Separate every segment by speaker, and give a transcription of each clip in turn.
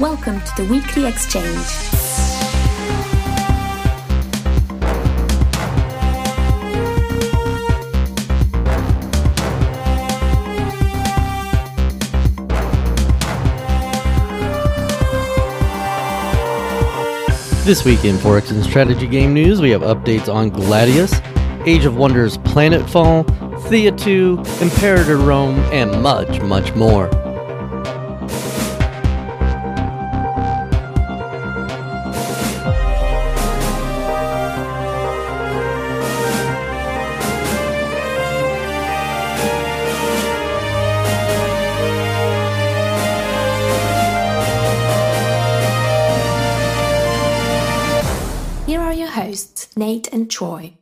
Speaker 1: Welcome to the Weekly Exchange.
Speaker 2: This week in 4X and Strategy Game News, we have updates on Gladius, Age of Wonders Planetfall, Thea 2, Imperator Rome, and much, much more.
Speaker 1: Nate and Troy.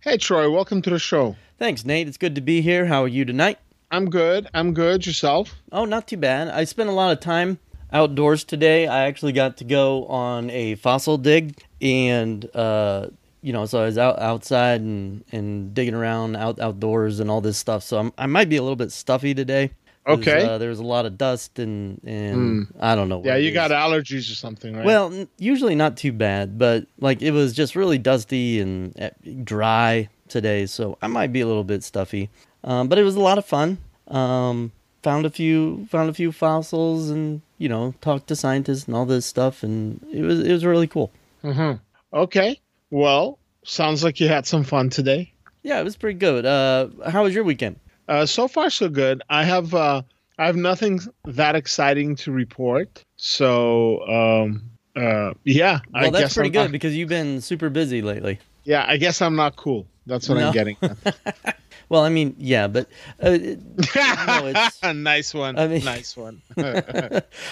Speaker 3: Hey, Troy, welcome to the show.
Speaker 2: Thanks, Nate. It's good to be here. How are you tonight?
Speaker 3: I'm good. I'm good. Yourself?
Speaker 2: Oh, not too bad. I spent a lot of time outdoors today. I actually got to go on a fossil dig, and uh, you know, so I was out outside and and digging around out outdoors and all this stuff. So I'm, I might be a little bit stuffy today.
Speaker 3: Okay.
Speaker 2: Uh, was a lot of dust and and I don't know.
Speaker 3: Yeah, you got allergies or something, right?
Speaker 2: Well, n- usually not too bad, but like it was just really dusty and uh, dry today, so I might be a little bit stuffy. Um, but it was a lot of fun. Um, found a few found a few fossils and you know talked to scientists and all this stuff, and it was it was really cool.
Speaker 3: hmm Okay. Well, sounds like you had some fun today.
Speaker 2: Yeah, it was pretty good. Uh, how was your weekend?
Speaker 3: Uh, so far, so good. I have uh, I have nothing that exciting to report. So, um, uh, yeah, I
Speaker 2: that's
Speaker 3: guess
Speaker 2: pretty
Speaker 3: I'm
Speaker 2: good
Speaker 3: not-
Speaker 2: because you've been super busy lately.
Speaker 3: yeah, I guess I'm not cool. That's what
Speaker 2: No.
Speaker 3: I'm getting.
Speaker 2: Well, I mean, yeah, but uh, it's-
Speaker 3: nice one.
Speaker 2: I mean-
Speaker 3: nice one.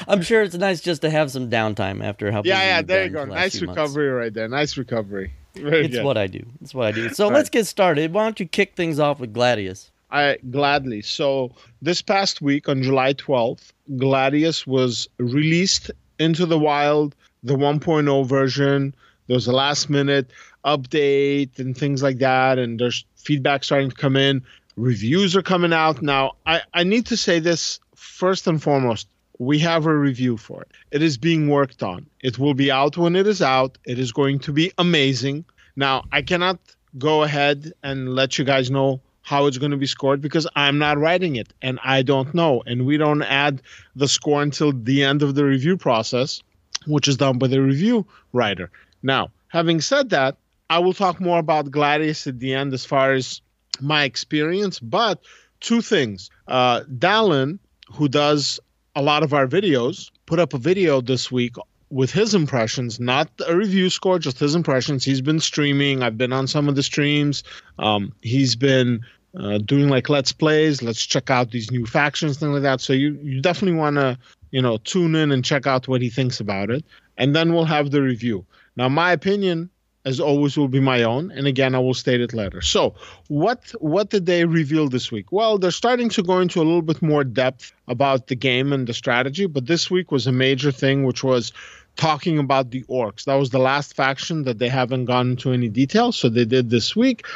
Speaker 2: I'm sure it's nice just to have some downtime after how
Speaker 3: yeah, yeah. There you go.
Speaker 2: the
Speaker 3: Nice
Speaker 2: few months.
Speaker 3: recovery right there. Nice recovery. Very
Speaker 2: It's
Speaker 3: good.
Speaker 2: what I do. It's what I do. So
Speaker 3: Right.
Speaker 2: let's get started. Why don't you kick things off with Gladius?
Speaker 3: I gladly. So this past week on July 12th, Gladius was released into the wild, the 1.0 version. There was a last minute update and things like that, and there's feedback starting to come in. Reviews are coming out now. I, I need to say this first and foremost. We have a review for it. It is being worked on. It will be out when it is out. It is going to be amazing. Now, I cannot go ahead and let you guys know how it's going to be scored because I'm not writing it and I don't know. And we don't add the score until the end of the review process, which is done by the review writer. Now, having said that, I will talk more about Gladius at the end as far as my experience. But two things. Uh, Dallin, who does a lot of our videos, put up a video this week with his impressions, not a review score, just his impressions. He's been streaming. I've been on some of the streams. Um, he's been uh, doing like let's plays. Let's check out these new factions, things like that. So you you definitely want to you know tune in and check out what he thinks about it, and then we'll have the review. Now, my opinion, as always, will be my own, and again, I will state it later. So, what what did they reveal this week? Well, they're starting to go into a little bit more depth about the game and the strategy, but this week was a major thing, which was talking about the orcs. That was the last faction that they haven't gone into any detail, so they did this week.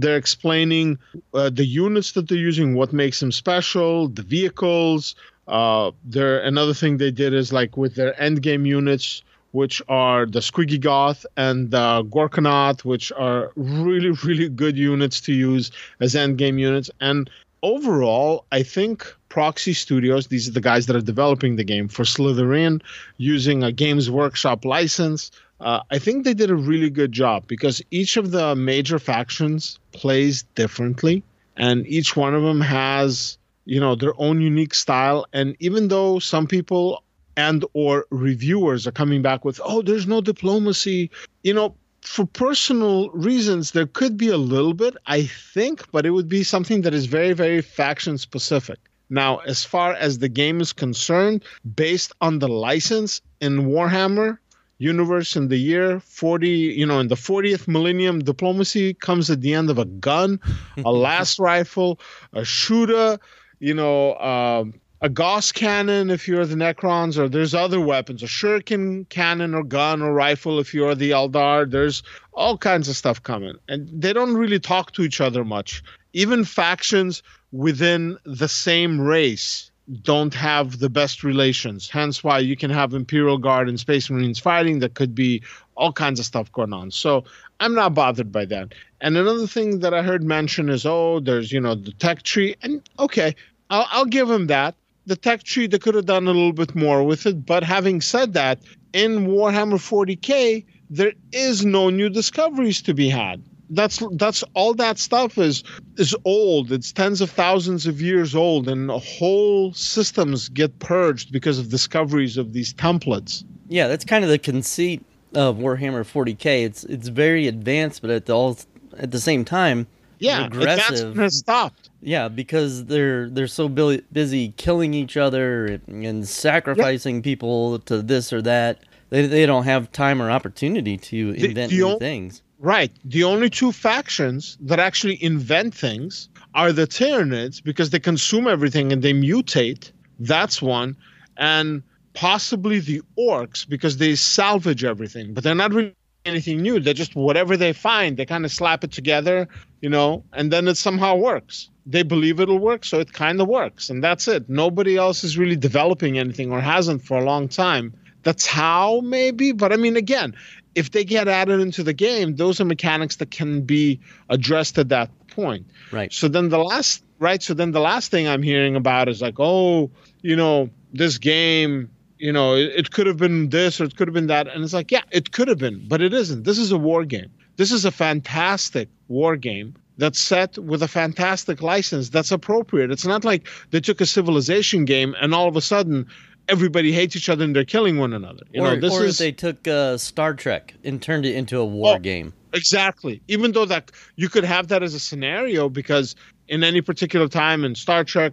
Speaker 3: They're explaining uh, the units that they're using, what makes them special, the vehicles. Uh, there another thing they did is like with their end game units, which are the Squiggoth and the Gorkanaut, which are really really good units to use as end game units. And overall, I think Proxy Studios, these are the guys that are developing the game for Slitherine, using a Games Workshop license. Uh, I think they did a really good job because each of the major factions plays differently, and each one of them has, you know, their own unique style. And even though some people and or reviewers are coming back with, oh, there's no diplomacy, you know, for personal reasons, there could be a little bit, I think, but it would be something that is very, very faction specific. Now, as far as the game is concerned, based on the license in Warhammer, universe in the year 40 you know in the 40th millennium diplomacy comes at the end of a gun a last rifle a shooter you know um, a gauss cannon if you're the necrons or there's other weapons a shuriken cannon or gun or rifle if you're the eldar. There's all kinds of stuff coming. And they don't really talk to each other much. Even factions within the same race don't have the best relations. Hence why you can have Imperial Guard and Space Marines fighting. That could be all kinds of stuff going on. So I'm not bothered by that. And another thing that I heard mention is, oh, there's you know the tech tree, and okay, I'll, I'll give him that. The tech tree they could have done a little bit more with it. But having said that, in Warhammer 40k, there is no new discoveries to be had that's that's all that stuff is is old. It's tens of thousands of years old and whole systems get purged because of discoveries of these templates.
Speaker 2: Yeah that's kind of the conceit of warhammer 40k it's it's very advanced but at the all at the same time
Speaker 3: yeah
Speaker 2: aggressive
Speaker 3: has stopped
Speaker 2: yeah because they're they're so busy killing each other and sacrificing yep. people to this or that. They, they don't have time or opportunity to invent the, the new o- things
Speaker 3: Right. The only two factions that actually invent things are the Tyranids because they consume everything and they mutate. That's one. And possibly the Orcs because they salvage everything, but they're not really anything new. They're just whatever they find, they kind of slap it together, you know, and then it somehow works. They believe it'll work, so it kind of works. And that's it. Nobody else is really developing anything or hasn't for a long time. That's how, maybe. But I mean, again, if they get added into the game, those are mechanics that can be addressed at that point.
Speaker 2: Right.
Speaker 3: So then the last right, so then the last thing I'm hearing about is like, oh, you know, this game, you know, it, it could have been this or it could have been that. And it's like, yeah, it could have been, but it isn't. This is a war game. This is a fantastic war game that's set with a fantastic license that's appropriate. It's not like they took a civilization game and all of a sudden everybody hates each other and they're killing one another. You
Speaker 2: or,
Speaker 3: know, this
Speaker 2: or
Speaker 3: is
Speaker 2: they took uh, Star Trek and turned it into a war
Speaker 3: oh,
Speaker 2: game.
Speaker 3: Exactly. Even though that you could have that as a scenario because in any particular time in Star Trek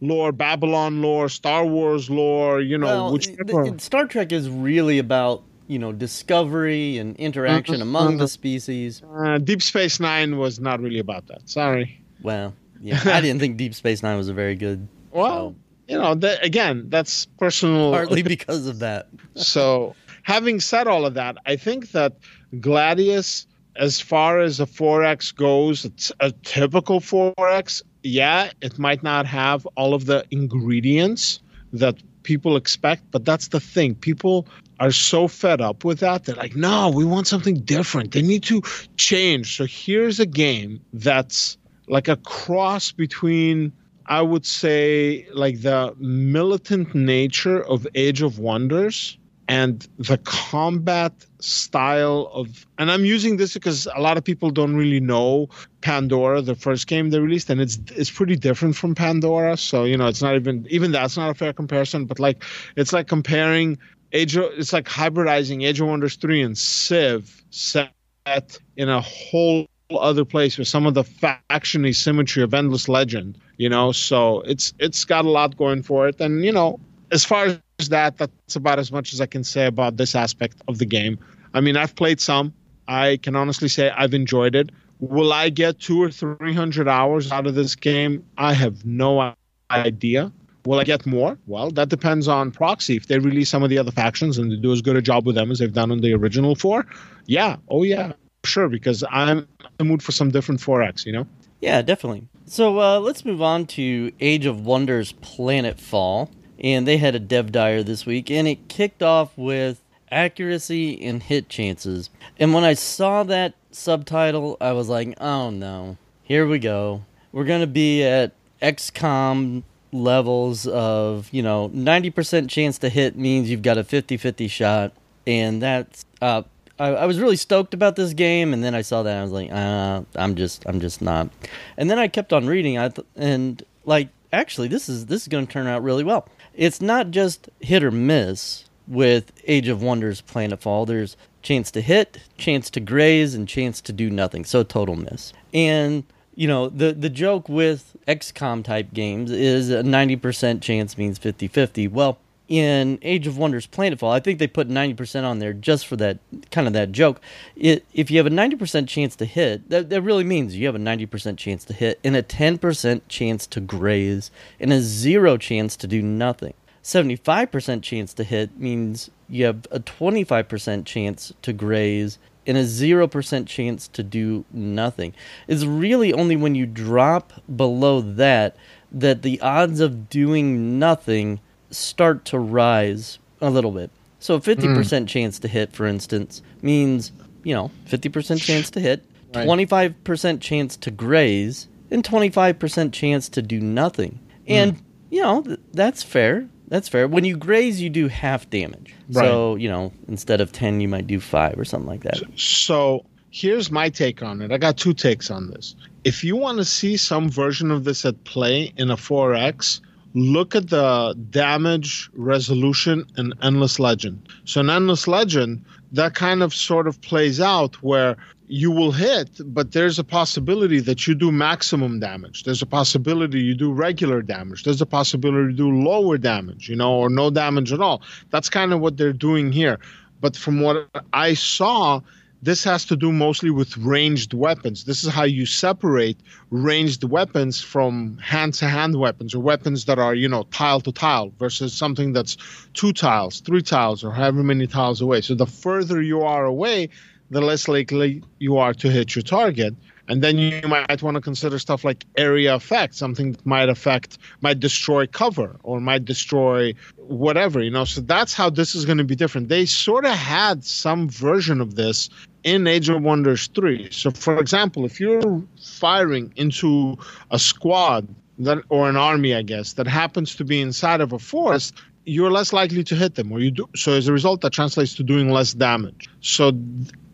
Speaker 3: lore, Babylon lore, Star Wars lore, you know,
Speaker 2: well,
Speaker 3: whichever.
Speaker 2: Star Trek is really about you know discovery and interaction mm-hmm. among the species.
Speaker 3: Uh, Deep Space Nine was not really about that. Sorry.
Speaker 2: Well, yeah, I didn't think Deep Space Nine was a very good.
Speaker 3: Well, you know, that, again, that's personal.
Speaker 2: Partly because of that.
Speaker 3: so, having said all of that, I think that Gladius, as far as a 4X goes, it's a typical 4X. Yeah, it might not have all of the ingredients that people expect, but that's the thing. People are so fed up with that. They're like, no, we want something different. They need to change. So, here's a game that's like a cross between I would say like the militant nature of Age of Wonders and the combat style of and I'm using this because a lot of people don't really know Pandora, the first game they released, and it's it's pretty different from Pandora. So, you know, it's not even even that's not a fair comparison, but like it's like comparing Age of, it's like hybridizing Age of Wonders 3 and Civ set in a whole other place with some of the faction asymmetry of Endless Legend you know? So it's it's got a lot going for it. And you know as far as that that's about as much as i can say about this aspect of the game. I mean i've played some. I can honestly say i've enjoyed it. Will i get two or three hundred hours out of this game? I have no idea. Will i get more? Well that depends on proxy. If they release some of the other factions and they do as good a job with them as they've done on the original four yeah. Oh yeah sure because i'm in the mood for some different 4x you know
Speaker 2: yeah, definitely. So uh, let's move on to Age of Wonders Planetfall. And they had a dev diary this week, and it kicked off with accuracy and hit chances. And when I saw that subtitle, I was like, oh no, here we go. We're to be at XCOM levels of, you know, 90% chance to hit means you've got a 50 50 shot. And that's uh, I, I, was really stoked about this game, and then I saw that I was like, uh, I'm just, I'm just not. And then I kept on reading, I th- and like, actually, this is this is going to turn out really well. It's not just hit or miss with Age of Wonders Planetfall. There's chance to hit, chance to graze, and chance to do nothing. So total miss. And you know, the the joke with XCOM type games is a 90% chance means 50-50. Well, in Age of Wonders Planetfall, I think they put 90% on there just for that kind of that joke. It, if you have a 90% chance to hit, that, that really means you have a 90% chance to hit and a 10% chance to graze and a zero chance to do nothing. 75% chance to hit means you have a 25% chance to graze and a 0% chance to do nothing. It's really only when you drop below that that the odds of doing nothing start to rise a little bit. So a 50% mm. chance to hit, for instance, means, you know, 50% chance to hit, right. 25% chance to graze, and 25% chance to do nothing. And, mm. you know, th- that's fair. That's fair. When you graze, you do half damage. Right. So, you know, instead of 10, you might do 5 or something like that.
Speaker 3: So, here's my take on it. I got two takes on this. If you want to see some version of this at play in a 4X, look at the damage resolution in Endless Legend. So in Endless Legend, that kind of sort of plays out where you will hit, but there's a possibility that you do maximum damage. There's a possibility you do regular damage. There's a possibility you do lower damage, you know, or no damage at all. That's kind of what they're doing here. But from what I saw, this has to do mostly with ranged weapons. This is how you separate ranged weapons from hand to hand weapons or weapons that are, you know, tile to tile versus something that's two tiles, three tiles, or however many tiles away. So the further you are away, the less likely you are to hit your target. And then you might want to consider stuff like area effect, something that might affect, might destroy cover or might destroy whatever, you know. So that's how this is going to be different. They sort of had some version of this in Age of Wonders 3. So, for example, if you're firing into a squad that, or an army, I guess, that happens to be inside of a forest, you're less likely to hit them, or you do. So, as a result, that translates to doing less damage. So,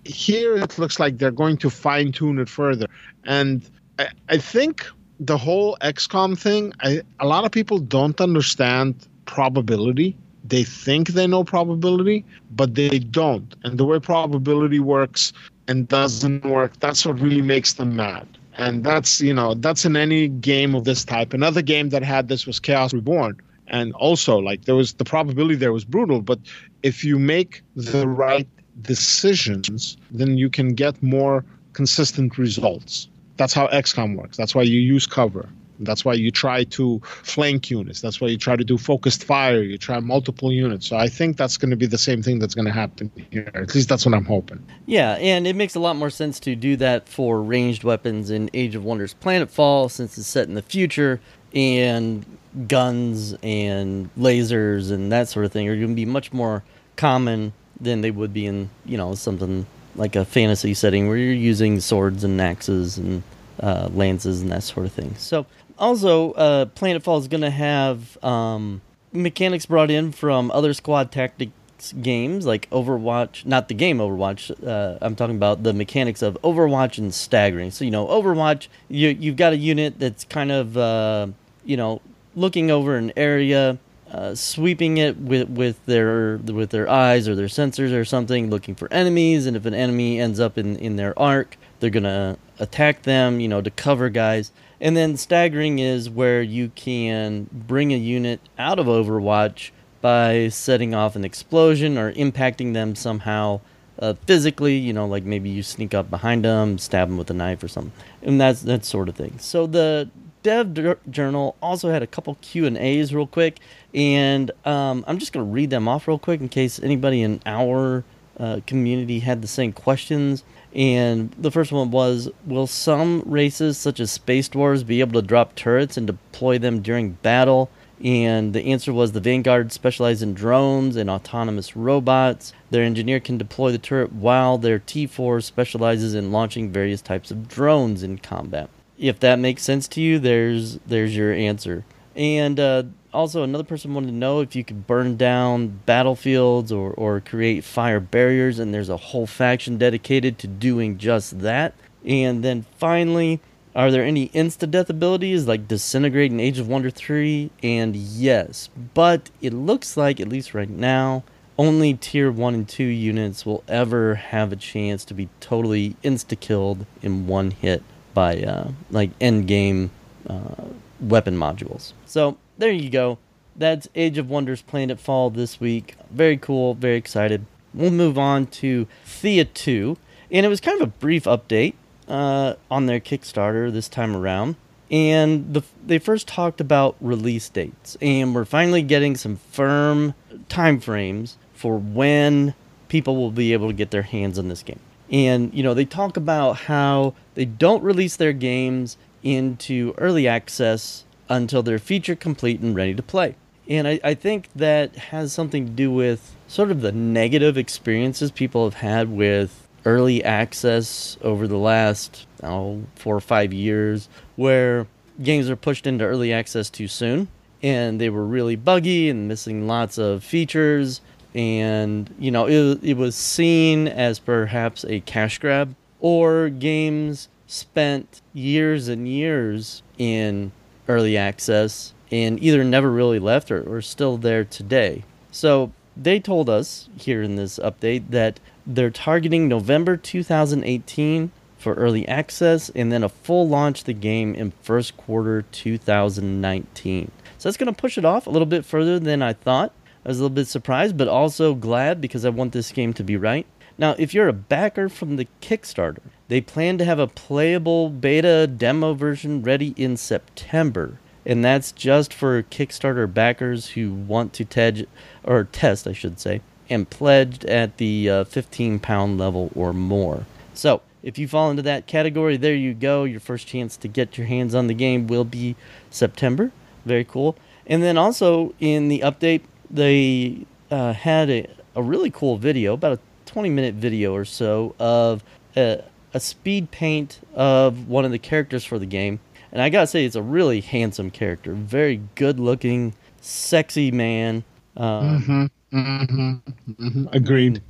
Speaker 3: here it looks like they're going to fine tune it further. And I, I think the whole XCOM thing, I, a lot of people don't understand probability they think they know probability, but they don't. And the way probability works and doesn't work, that's what really makes them mad. And that's, you know, that's in any game of this type. Another game that had this was Chaos Reborn. And also, like, there was the probability there was brutal, but if you make the right decisions, then you can get more consistent results. That's how XCOM works. That's why you use cover. That's why you try to flank units. That's why you try to do focused fire. You try multiple units. So I think that's going to be the same thing that's going to happen here. At least that's what I'm hoping.
Speaker 2: Yeah, and it makes a lot more sense to do that for ranged weapons in Age of Wonders Planetfall since it's set in the future and guns and lasers and that sort of thing are going to be much more common than they would be in, you know, something like a fantasy setting where you're using swords and axes and uh, lances and that sort of thing. So also, uh, Planetfall is going to have um, mechanics brought in from other squad tactics games like Overwatch, not the game Overwatch. Uh, I'm talking about the mechanics of Overwatch and staggering. So you know, Overwatch, you you've got a unit that's kind of uh, you know looking over an area, uh, sweeping it with with their with their eyes or their sensors or something, looking for enemies. And if an enemy ends up in in their arc, they're gonna attack them. You know, to cover guys. And then staggering is where you can bring a unit out of Overwatch by setting off an explosion or impacting them somehow uh, physically. You know, like maybe you sneak up behind them, stab them with a knife or something, and that's that sort of thing. So the Dev Journal also had a couple Q and A's real quick, and um, I'm just gonna read them off real quick in case anybody in our uh, community had the same questions. And the first one was Will some races, such as Space Dwarves, be able to drop turrets and deploy them during battle? And the answer was the Vanguard specialize in drones and autonomous robots. Their engineer can deploy the turret while their T4 specializes in launching various types of drones in combat. If that makes sense to you, there's there's your answer. And uh, also, another person wanted to know if you could burn down battlefields or, or create fire barriers, and there's a whole faction dedicated to doing just that. And then finally, are there any insta death abilities like Disintegrate in Age of Wonder 3? And yes, but it looks like, at least right now, only tier 1 and 2 units will ever have a chance to be totally insta killed in one hit by uh, like end game uh, weapon modules. So there you go. That's Age of Wonders Planetfall this week. Very cool. Very excited. We'll move on to Thea 2. And it was kind of a brief update uh, on their Kickstarter this time around. And the, they first talked about release dates. And we're finally getting some firm time frames for when people will be able to get their hands on this game. And, you know, they talk about how they don't release their games into early access until they're feature complete and ready to play. And I, I think that has something to do with sort of the negative experiences people have had with early access over the last oh, four or five years, where games are pushed into early access too soon and they were really buggy and missing lots of features. And, you know, it, it was seen as perhaps a cash grab, or games spent years and years in early access and either never really left or, or still there today. So they told us here in this update that they're targeting November 2018 for early access and then a full launch of the game in first quarter 2019. So that's going to push it off a little bit further than I thought. I was a little bit surprised, but also glad because I want this game to be right. Now, if you're a backer from the Kickstarter, they plan to have a playable beta demo version ready in September and that's just for Kickstarter backers who want to tej- or test, I should say, and pledged at the uh, 15 pound level or more. So, if you fall into that category, there you go. Your first chance to get your hands on the game will be September. Very cool. And then also in the update, they uh, had a, a really cool video, about a 20 minute video or so, of a, a speed paint of one of the characters for the game and I gotta say, it's a really handsome character, very good looking, sexy man.
Speaker 3: Um, mm-hmm, mm-hmm, mm-hmm. Agreed.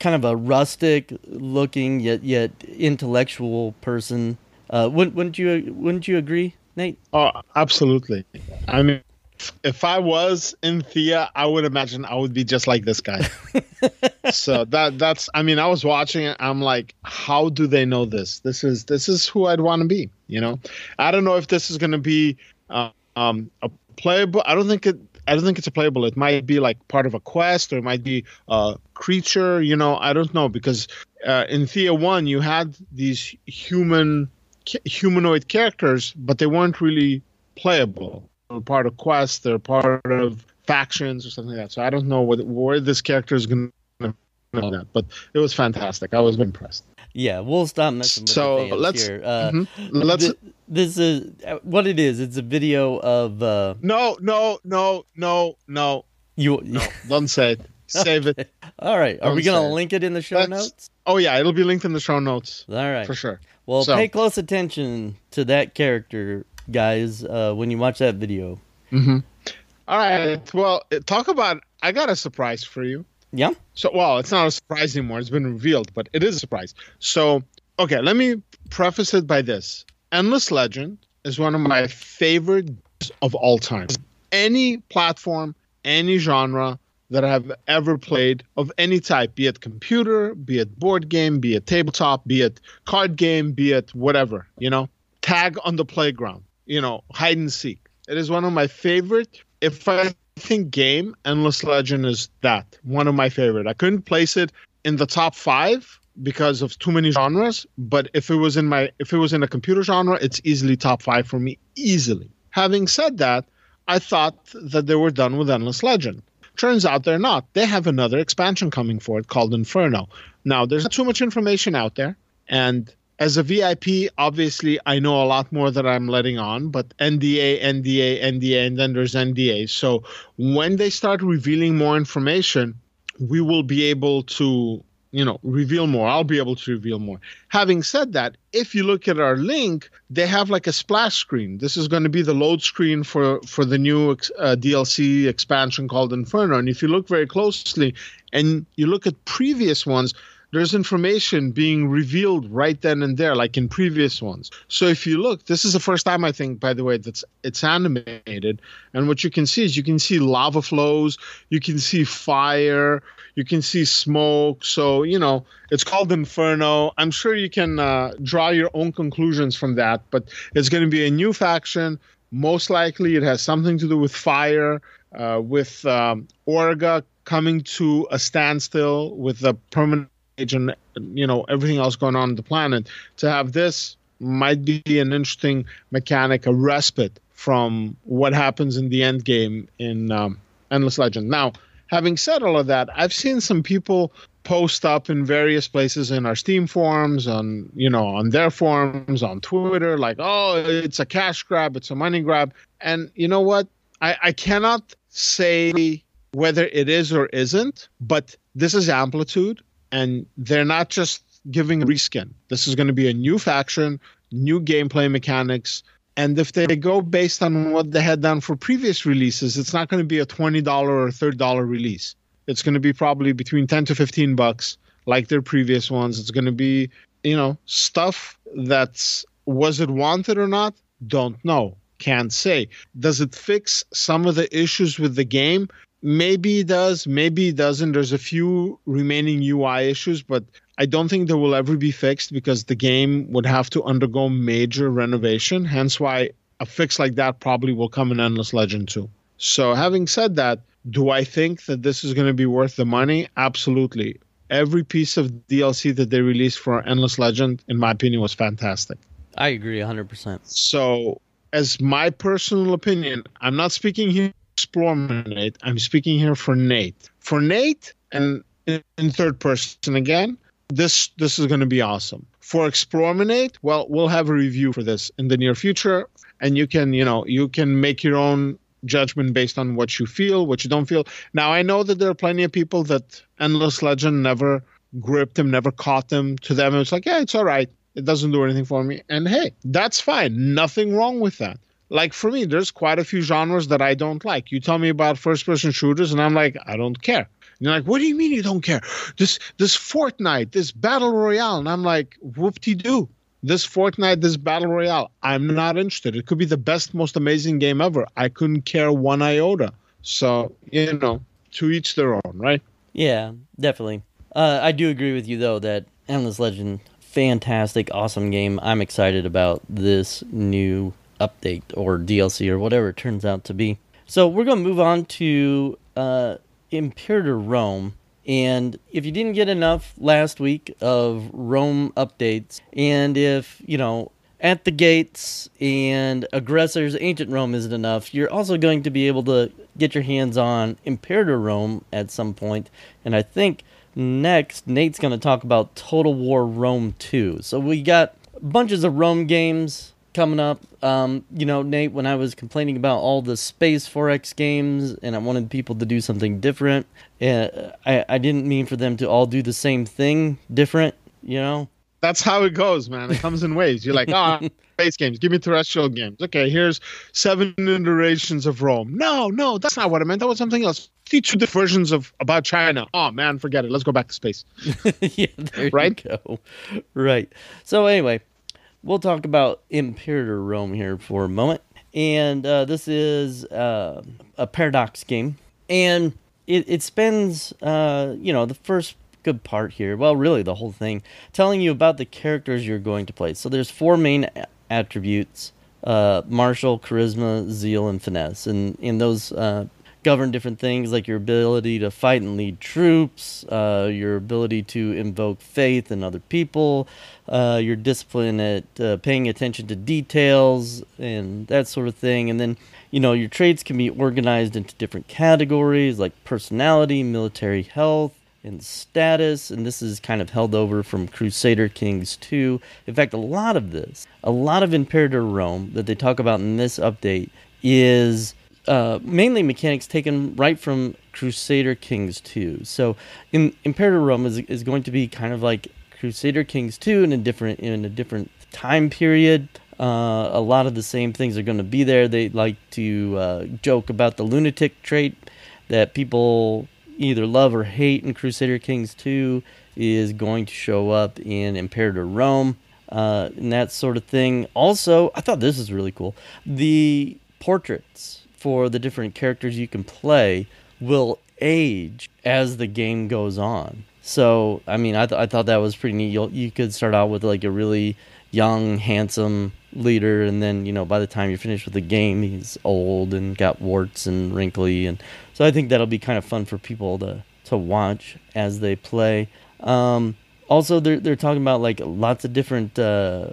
Speaker 2: kind of a rustic looking yet yet intellectual person. Uh, wouldn't, wouldn't you wouldn't you agree, Nate?
Speaker 3: Oh, absolutely. I mean, if I was in Thea, I would imagine I would be just like this guy. so that that's I mean, I was watching it, I'm like, how do they know this? This is this is who I'd want to be, you know? I don't know if this is gonna be uh, um a playable I don't think it I don't think it's a playable. It might be like part of a quest, or it might be a creature. You know, I don't know because uh, in Thea One you had these human humanoid characters, but they weren't really playable part of quests, they're part of factions or something like that. So I don't know what, where this character is going to that, but it was fantastic. I was impressed.
Speaker 2: Yeah, we'll stop messing with
Speaker 3: so
Speaker 2: the
Speaker 3: let's,
Speaker 2: here. Uh,
Speaker 3: mm-hmm. Let's.
Speaker 2: Th- this is what it is. It's a video of. Uh,
Speaker 3: no, no, no, no, no.
Speaker 2: You
Speaker 3: no, don't say it. Save it.
Speaker 2: All right. Are don't we going to link it in the show Let's, notes?
Speaker 3: Oh yeah, it'll be linked in the show notes.
Speaker 2: All right,
Speaker 3: for sure.
Speaker 2: Well, so. pay close attention to that character guys, uh, when you watch that video.
Speaker 3: Mm-hmm. All right. Well, talk about. I got a surprise for you.
Speaker 2: Yeah.
Speaker 3: So, well, it's not a surprise anymore. It's been revealed, but it is a surprise. So, okay, let me preface it by this: Endless Legend is one of my favorite of all time. Any platform, any genre that I've ever played of any type, be it computer, be it board game, be it tabletop, be it card game, be it whatever, you know, tag on the playground you know, hide and seek. It is one of my favorite. If I think game, Endless Legend is that one of my favorite. I couldn't place it in the top five because of too many genres. But if it was in my if it was in a computer genre, it's easily top five for me, easily. Having said that, I thought that they were done with Endless Legend. Turns out they're not. They have another expansion coming for it called Inferno. Now, there's not too much information out there, and as a VIP, obviously, I know a lot more that I'm letting on, but NDA, NDA, NDA, and then there's NDA. So when they start revealing more information, we will be able to, you know, reveal more. I'll be able to reveal more. Having said that, if you look at our link, they have like a splash screen. This is going to be the load screen for for the new uh, DLC expansion called Inferno. And if you look very closely and you look at previous ones, there's information being revealed right then and there, like in previous ones. So if you look, this is the first time I think, by the way, that's it's animated, and what you can see is you can see lava flows, you can see fire, you can see smoke. So you know it's called Inferno. I'm sure you can uh, draw your own conclusions from that, but it's going to be a new faction. Most likely, it has something to do with fire, uh, with um, Auriga coming to a standstill with the permanent and you know everything else going on on the planet to have this might be an interesting mechanic a respite from what happens in the end game in um, endless legend. Now having said all of that i've seen some people post up in various places in our steam forums on you know on their forums on twitter like oh it's a cash grab it's a money grab. And you know what? I, I cannot say whether it is or isn't but this is amplitude and they're not just giving a reskin. This is going to be a new faction, new gameplay mechanics. And if they go based on what they had done for previous releases, it's not going to be a $20 or $30 release. It's going to be probably between 10 to 15 bucks like their previous ones. It's going to be, you know, stuff that's was it wanted or not? Don't know. Can't say. Does it fix some of the issues with the game? Maybe it does, maybe it doesn't. There's a few remaining UI issues, but I don't think they will ever be fixed because the game would have to undergo major renovation. Hence why a fix like that probably will come in Endless Legend too. So, having said that, do I think that this is going to be worth the money? Absolutely. Every piece of DLC that they released for Endless Legend, in my opinion, was fantastic.
Speaker 2: I agree 100%.
Speaker 3: So, as my personal opinion, I'm not speaking here Explorminate. I'm speaking here for Nate. For Nate, and in, in third person again, this this is going to be awesome. For Explorminate, well, we'll have a review for this in the near future, and you can you know you can make your own judgment based on what you feel, what you don't feel. Now I know that there are plenty of people that Endless Legend never gripped them, never caught them. To them, it's like, yeah, it's all right. It doesn't do anything for me, and hey, that's fine. Nothing wrong with that like for me, there's quite a few genres that I don't like. You tell me about first person shooters, and I'm like, I don't care. And you're like, what do you mean you don't care? This this Fortnite, this battle royale, and I'm like, whoop de doo. This Fortnite, this battle royale, I'm not interested. It could be the best, most amazing game ever. I couldn't care one iota. So you know, to each their own, right?
Speaker 2: Yeah, definitely. Uh, I do agree with you though that Endless Legend, fantastic, awesome game. I'm excited about this new update or DLC or whatever it turns out to be. So we're going to move on to uh, Imperator Rome. And if you didn't get enough last week of Rome updates, and if, you know, at the gates and aggressors ancient Rome isn't enough, you're also going to be able to get your hands on Imperator Rome at some point. And I think next Nate's going to talk about Total War Rome 2. So we got bunches of Rome games coming up. Um, you know, Nate, when I was complaining about all the Space 4X games and I wanted people to do something different, uh, I, I didn't mean for them to all do the same thing different, you know?
Speaker 3: That's how it goes, man. It comes in waves. You're like, ah, oh, space games. Give me terrestrial games. Okay, here's seven iterations of Rome. No, no, that's not what I meant. That was something else. Teach you the versions of about China. Oh man, forget it. Let's go back to space.
Speaker 2: yeah, there right? you go. Right. So anyway, we'll talk about Imperator Rome here for a moment. And uh, this is uh, a paradox game. And it, it spends, uh, you know, the first good part here, well, really the whole thing, telling you about the characters you're going to play. So there's four main a- attributes uh, martial, charisma, zeal, and finesse. And, and those uh, govern different things like your ability to fight and lead troops, uh, your ability to invoke faith in other people, uh, your discipline at uh, paying attention to details and that sort of thing. And then, you know, your traits can be organized into different categories like personality, military health, and status. And this is kind of held over from Crusader Kings 2. In fact, a lot of this, a lot of Imperator Rome that they talk about in this update is uh, mainly mechanics taken right from Crusader Kings 2. So, in Imperator Rome is, is going to be kind of like Crusader Kings 2 in a different in a different time period. Uh, a lot of the same things are going to be there. They like to uh, joke about the lunatic trait that people either love or hate in Crusader Kings 2. is going to show up in Imperator Rome uh, and that sort of thing. Also, I thought this is really cool. The portraits for the different characters you can play will age as the game goes on. So, I mean, I, th- I thought that was pretty neat. You'll, you could start out with like a really young, handsome leader, and then you know by the time you're finished with the game, he's old and got warts and wrinkly, and so I think that'll be kind of fun for people to to watch as they play. Um, also, they're they're talking about like lots of different uh,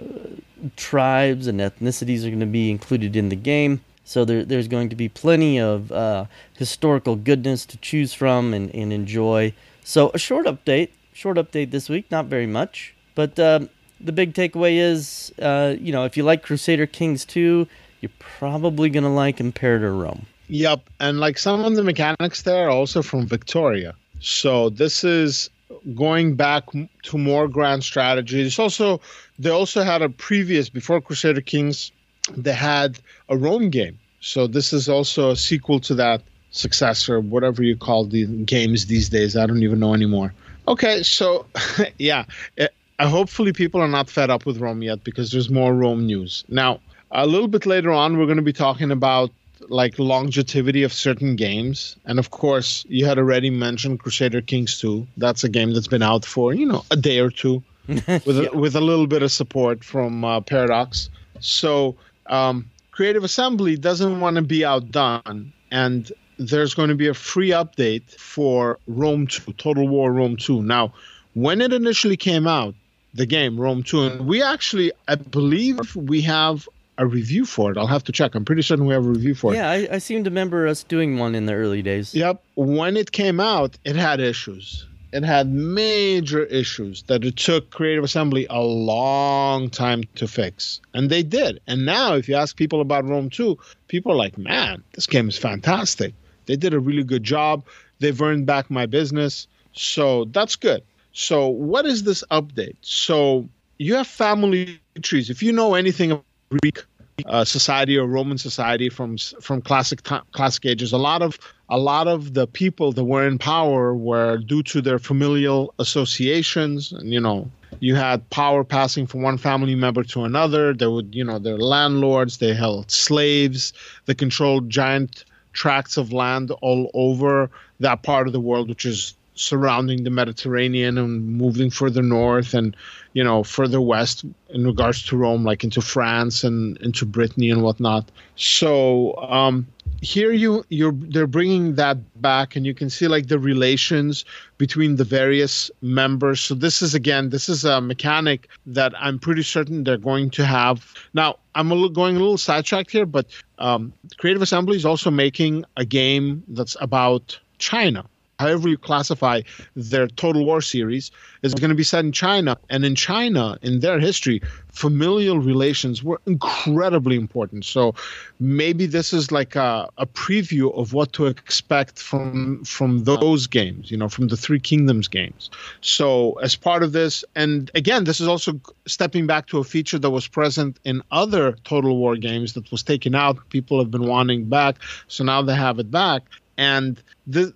Speaker 2: tribes and ethnicities are going to be included in the game. So there, there's going to be plenty of uh, historical goodness to choose from and, and enjoy. So a short update, short update this week, not very much, but uh, the big takeaway is, uh, you know, if you like Crusader Kings 2, you're probably going to like Imperator Rome.
Speaker 3: Yep. And like some of the mechanics there are also from Victoria. So this is going back to more grand strategy. It's also, they also had a previous, before Crusader Kings, they had a Rome game. So this is also a sequel to that successor, whatever you call the games these days. I don't even know anymore. Okay, so yeah, uh, hopefully people are not fed up with Rome yet because there's more Rome news. Now, a little bit later on, we're going to be talking about like longevity of certain games, and of course, you had already mentioned Crusader Kings 2. That's a game that's been out for you know a day or two, with a, with a little bit of support from uh, Paradox. So, um, Creative Assembly doesn't want to be outdone, and there's going to be a free update for Rome 2, Total War Rome 2. Now, when it initially came out, the game Rome 2 and we actually I believe we have a review for it. I'll have to check. I'm pretty certain we have a review for
Speaker 2: yeah, it. Yeah, I, I seem to remember us doing one in the early days.
Speaker 3: Yep. When it came out, it had issues. It had major issues that it took Creative Assembly a long time to fix. And they did. And now, if you ask people about Rome 2, people are like, man, this game is fantastic. They did a really good job. They've earned back my business. So that's good. So, what is this update? So, you have family trees. If you know anything of Greek uh, society or Roman society from from classic classic ages, a lot of a lot of the people that were in power were due to their familial associations. And you know, you had power passing from one family member to another. They would, you know, they're landlords. They held slaves. They controlled giant tracts of land all over that part of the world, which is surrounding the Mediterranean and moving further north and you know further west in regards to Rome, like into France and into Brittany and whatnot. So um, here you you're they're bringing that back, and you can see like the relations between the various members. So this is again this is a mechanic that I'm pretty certain they're going to have. Now I'm a little, going a little sidetracked here, but um, Creative Assembly is also making a game that's about China however you classify their Total War series, is going to be set in China. And in China, in their history, familial relations were incredibly important. So maybe this is like a, a preview of what to expect from from those games, you know, from the Three Kingdoms games. So as part of this, and again, this is also stepping back to a feature that was present in other Total War games that was taken out. People have been wanting back, so now they have it back. And the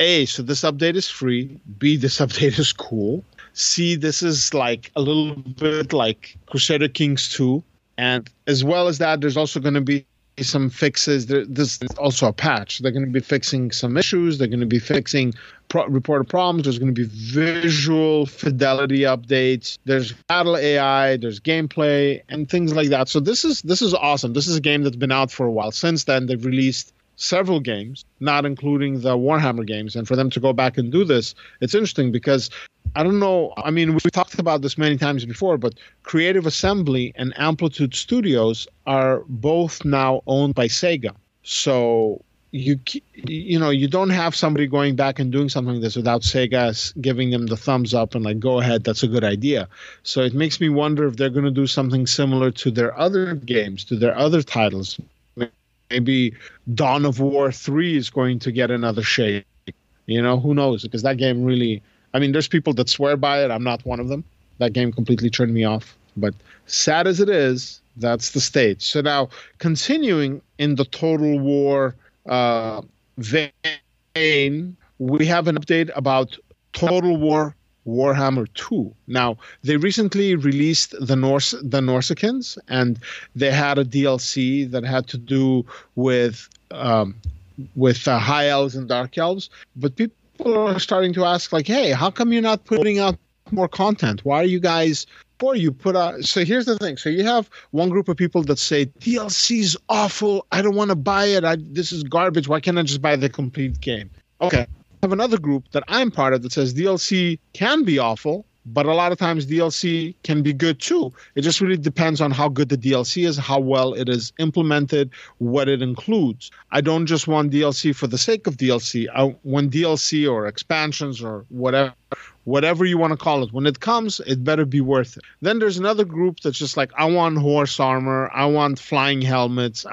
Speaker 3: a, so this update is free. B, this update is cool. C, this is like a little bit like Crusader Kings 2. And as well as that, there's also going to be some fixes. There, there's also a patch. They're going to be fixing some issues. They're going to be fixing pro- reported problems. There's going to be visual fidelity updates. There's battle AI. There's gameplay and things like that. So this is this is awesome. This is a game that's been out for a while. Since then, they've released several games, not including the Warhammer games. And for them to go back and do this, it's interesting because I don't know. I mean, we've talked about this many times before, but Creative Assembly and Amplitude Studios are both now owned by Sega. So you you know you don't have somebody going back and doing something like this without Sega giving them the thumbs up and like go ahead that's a good idea so it makes me wonder if they're going to do something similar to their other games to their other titles maybe Dawn of War 3 is going to get another shake. You know, who knows? Because that game really, I mean, there's people that swear by it. I'm not one of them. That game completely turned me off. But sad as it is, that's the state. So now, continuing in the Total War uh, vein, we have an update about Total War Warhammer 2. Now, they recently released the Norse the Norsekins, and they had a DLC that had to do with um, with uh, high elves and dark elves. But people are starting to ask, like, hey, how come you're not putting out more content? Why are you guys for you put out so here's the thing so you have one group of people that say dlc's awful i don't want to buy it I, this is garbage why can't i just buy the complete game okay have another group that I'm part of that says DLC can be awful, but a lot of times DLC can be good too. It just really depends on how good the DLC is, how well it is implemented, what it includes. I don't just want DLC for the sake of DLC. I want DLC or expansions or whatever whatever you want to call it. When it comes, it better be worth it. Then there's another group that's just like I want horse armor, I want flying helmets,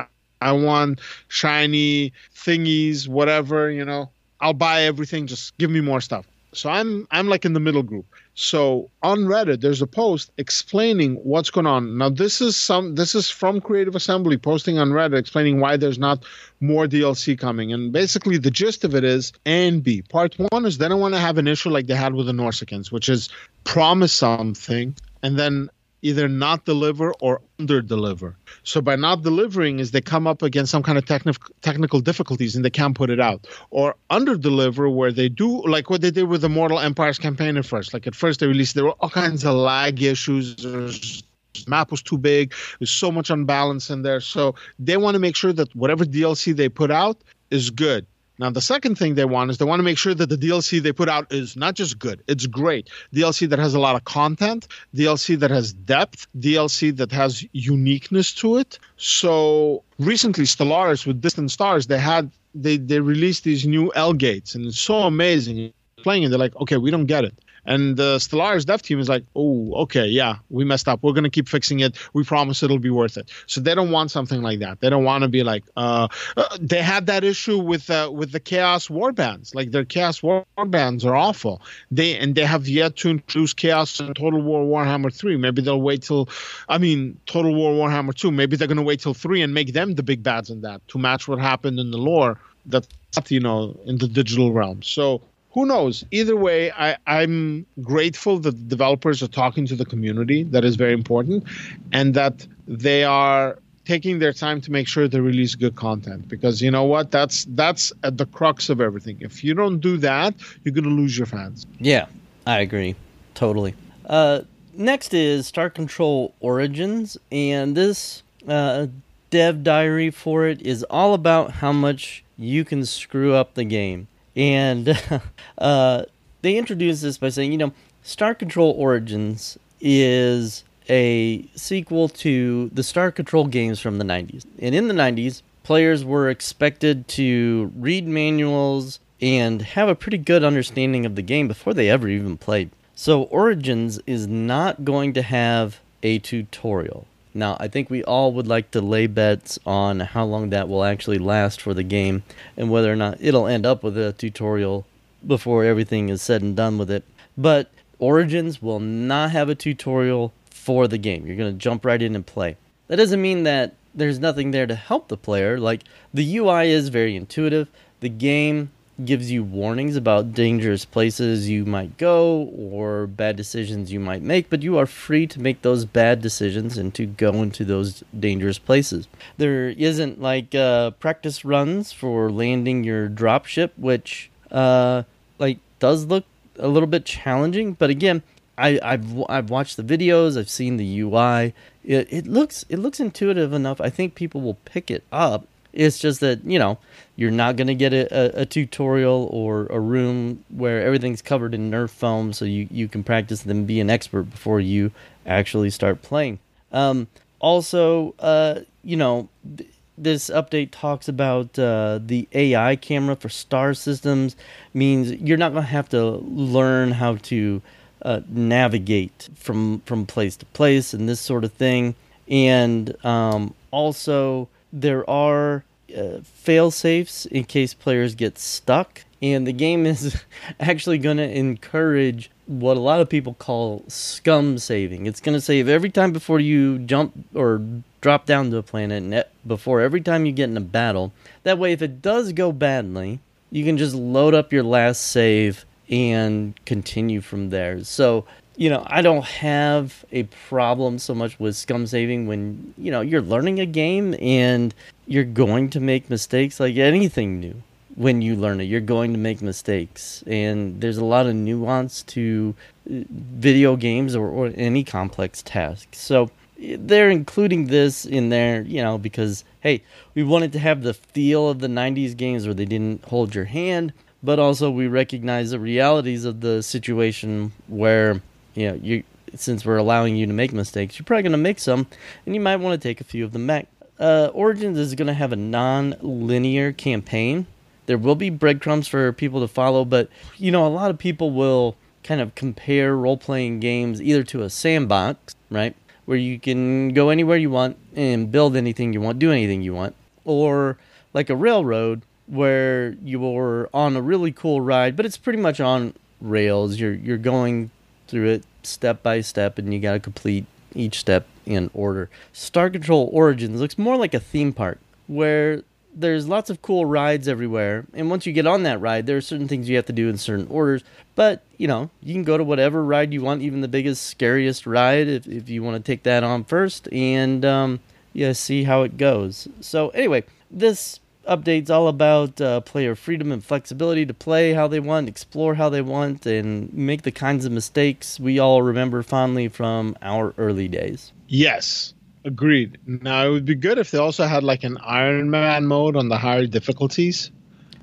Speaker 3: I want shiny thingies, whatever, you know. I'll buy everything. Just give me more stuff. So I'm I'm like in the middle group. So on Reddit, there's a post explaining what's going on. Now this is some this is from Creative Assembly posting on Reddit explaining why there's not more DLC coming. And basically the gist of it is A and B. Part one is they don't want to have an issue like they had with the Norscans, which is promise something and then either not deliver or under deliver. So by not delivering is they come up against some kind of techni- technical difficulties and they can't put it out. Or under deliver where they do like what they did with the Mortal Empires campaign at first. Like at first they released there were all kinds of lag issues. Map was too big. There's so much unbalance in there. So they want to make sure that whatever DLC they put out is good. Now, the second thing they want is they want to make sure that the DLC they put out is not just good, it's great. DLC that has a lot of content, DLC that has depth, DLC that has uniqueness to it. So recently, Stellaris with Distant Stars, they had they they released these new L gates, and it's so amazing. Playing it, they're like, okay, we don't get it. And the Stellaris dev team is like, oh, okay, yeah, we messed up. We're going to keep fixing it. We promise it'll be worth it. So they don't want something like that. They don't want to be like, uh, uh, they had that issue with uh, with the Chaos War bands. Like their Chaos War bands are awful. They and they have yet to introduce Chaos and Total War Warhammer 3. Maybe they'll wait till, I mean, Total War Warhammer 2. Maybe they're going to wait till 3 and make them the big bads in that to match what happened in the lore that's you know in the digital realm. So who knows? Either way, I, I'm grateful that developers are talking to the community. That is very important, and that they are taking their time to make sure they release good content. Because you know what? That's that's at the crux of everything. If you don't do that you're going to lose your fans.
Speaker 2: Yeah i agree. Totally. Uh, next is star control origins. And this uh, dev diary for it is all about how much you can screw up the game and uh, they introduced this by saying, you know, Star Control Origins is a sequel to the Star Control games from the 90s. And in the 90s, players were expected to read manuals and have a pretty good understanding of the game before they ever even played. So Origins is not going to have a tutorial. Now, I think we all would like to lay bets on how long that will actually last for the game and whether or not it'll end up with a tutorial before everything is said and done with it. But Origins will not have a tutorial for the game. You're going to jump right in and play. That doesn't mean that there's nothing there to help the player. Like, the UI is very intuitive. The game gives you warnings about dangerous places you might go or bad decisions you might make, but you are free to make those bad decisions and to go into those dangerous places. There isn't like uh, practice runs for landing your dropship, which uh, like does look a little bit challenging, but again, I, have I've watched the videos, I've seen the UI. It, it looks it looks intuitive enough. I think people will pick it up it's just that, you know, you're not going to get a, a, a, tutorial or a room where everything's covered in Nerf foam so you, you can practice and be an expert before you actually start playing. Um, also, uh, you know, th- this update talks about uh, the AI camera for star systems, means you're not going to have to learn how to uh, navigate from, from place to place and this sort of thing. And um, also, there are uh, fail safes in case players get stuck, and the game is actually going to encourage what a lot of people call scum saving. It's going to save every time before you jump or drop down to a planet, and before every time you get in a battle. That way, if it does go badly, you can just load up your last save and continue from there. So, you know, I don't have a problem so much with scum saving when, you know, you're learning a game and you're going to make mistakes like anything new. When you learn it, you're going to make mistakes. And there's a lot of nuance to uh, video games or, or any complex task. So, they're including this in there, you know, because hey, we wanted to have the feel of the 90s games where they didn't hold your hand, but also we recognize the realities of the situation where, you know, you since we're allowing you to make mistakes, you're probably going to make some and you might want to take a few of them back. Uh, Origins is going to have a non-linear campaign. There will be breadcrumbs for people to follow, but you know, a lot of people will kind of compare role-playing games either to a sandbox, right? where you can go anywhere you want and build anything you want, do anything you want, or like a railroad where you're on a really cool ride, but it's pretty much on rails. You're you're going through it step by step, and you got to complete each step in order. Star Control Origins looks more like a theme park where there's lots of cool rides everywhere. And once you get on that ride, there are certain things you have to do in certain orders. But, you know, you can go to whatever ride you want, even the biggest, scariest ride, if, if you want to take that on first. And, um, yeah, see how it goes. So, anyway, this update's all about uh, player freedom and flexibility to play how they want, explore how they want, and make the kinds of mistakes we all remember fondly from our early days.
Speaker 3: Yes. Agreed. Now it would be good if they also had like an Iron Man mode on the higher difficulties,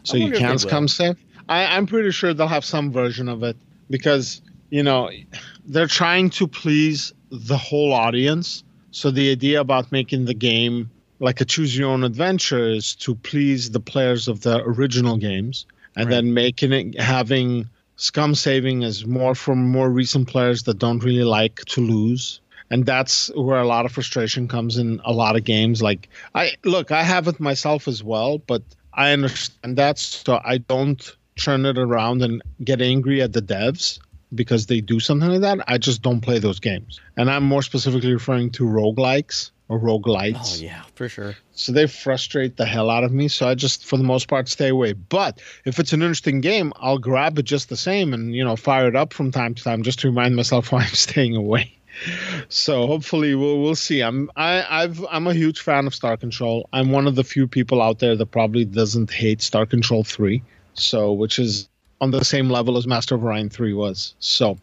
Speaker 3: so you can't scum save. I, I'm pretty sure they'll have some version of it because you know they're trying to please the whole audience. So the idea about making the game like a choose your own adventure is to please the players of the original games, and right. then making it having scum saving is more for more recent players that don't really like to lose. And that's where a lot of frustration comes in a lot of games. Like i look i have it myself as well but i understand that. So i don't turn it around and get angry at the devs because they do something like that. I just don't play those games. And i'm more specifically referring to roguelikes or roguelites.
Speaker 2: Oh yeah, for sure.
Speaker 3: So they frustrate the hell out of me. So I just for the most part stay away. But if it's an interesting game, I'll grab it just the same and you know fire it up from time to time just to remind myself why I'm staying away so hopefully we'll we'll see. I'm I I've I'm a huge fan of Star Control. I'm one of the few people out there that probably doesn't hate Star Control 3. So which is on the same level as Master of Orion 3 was. So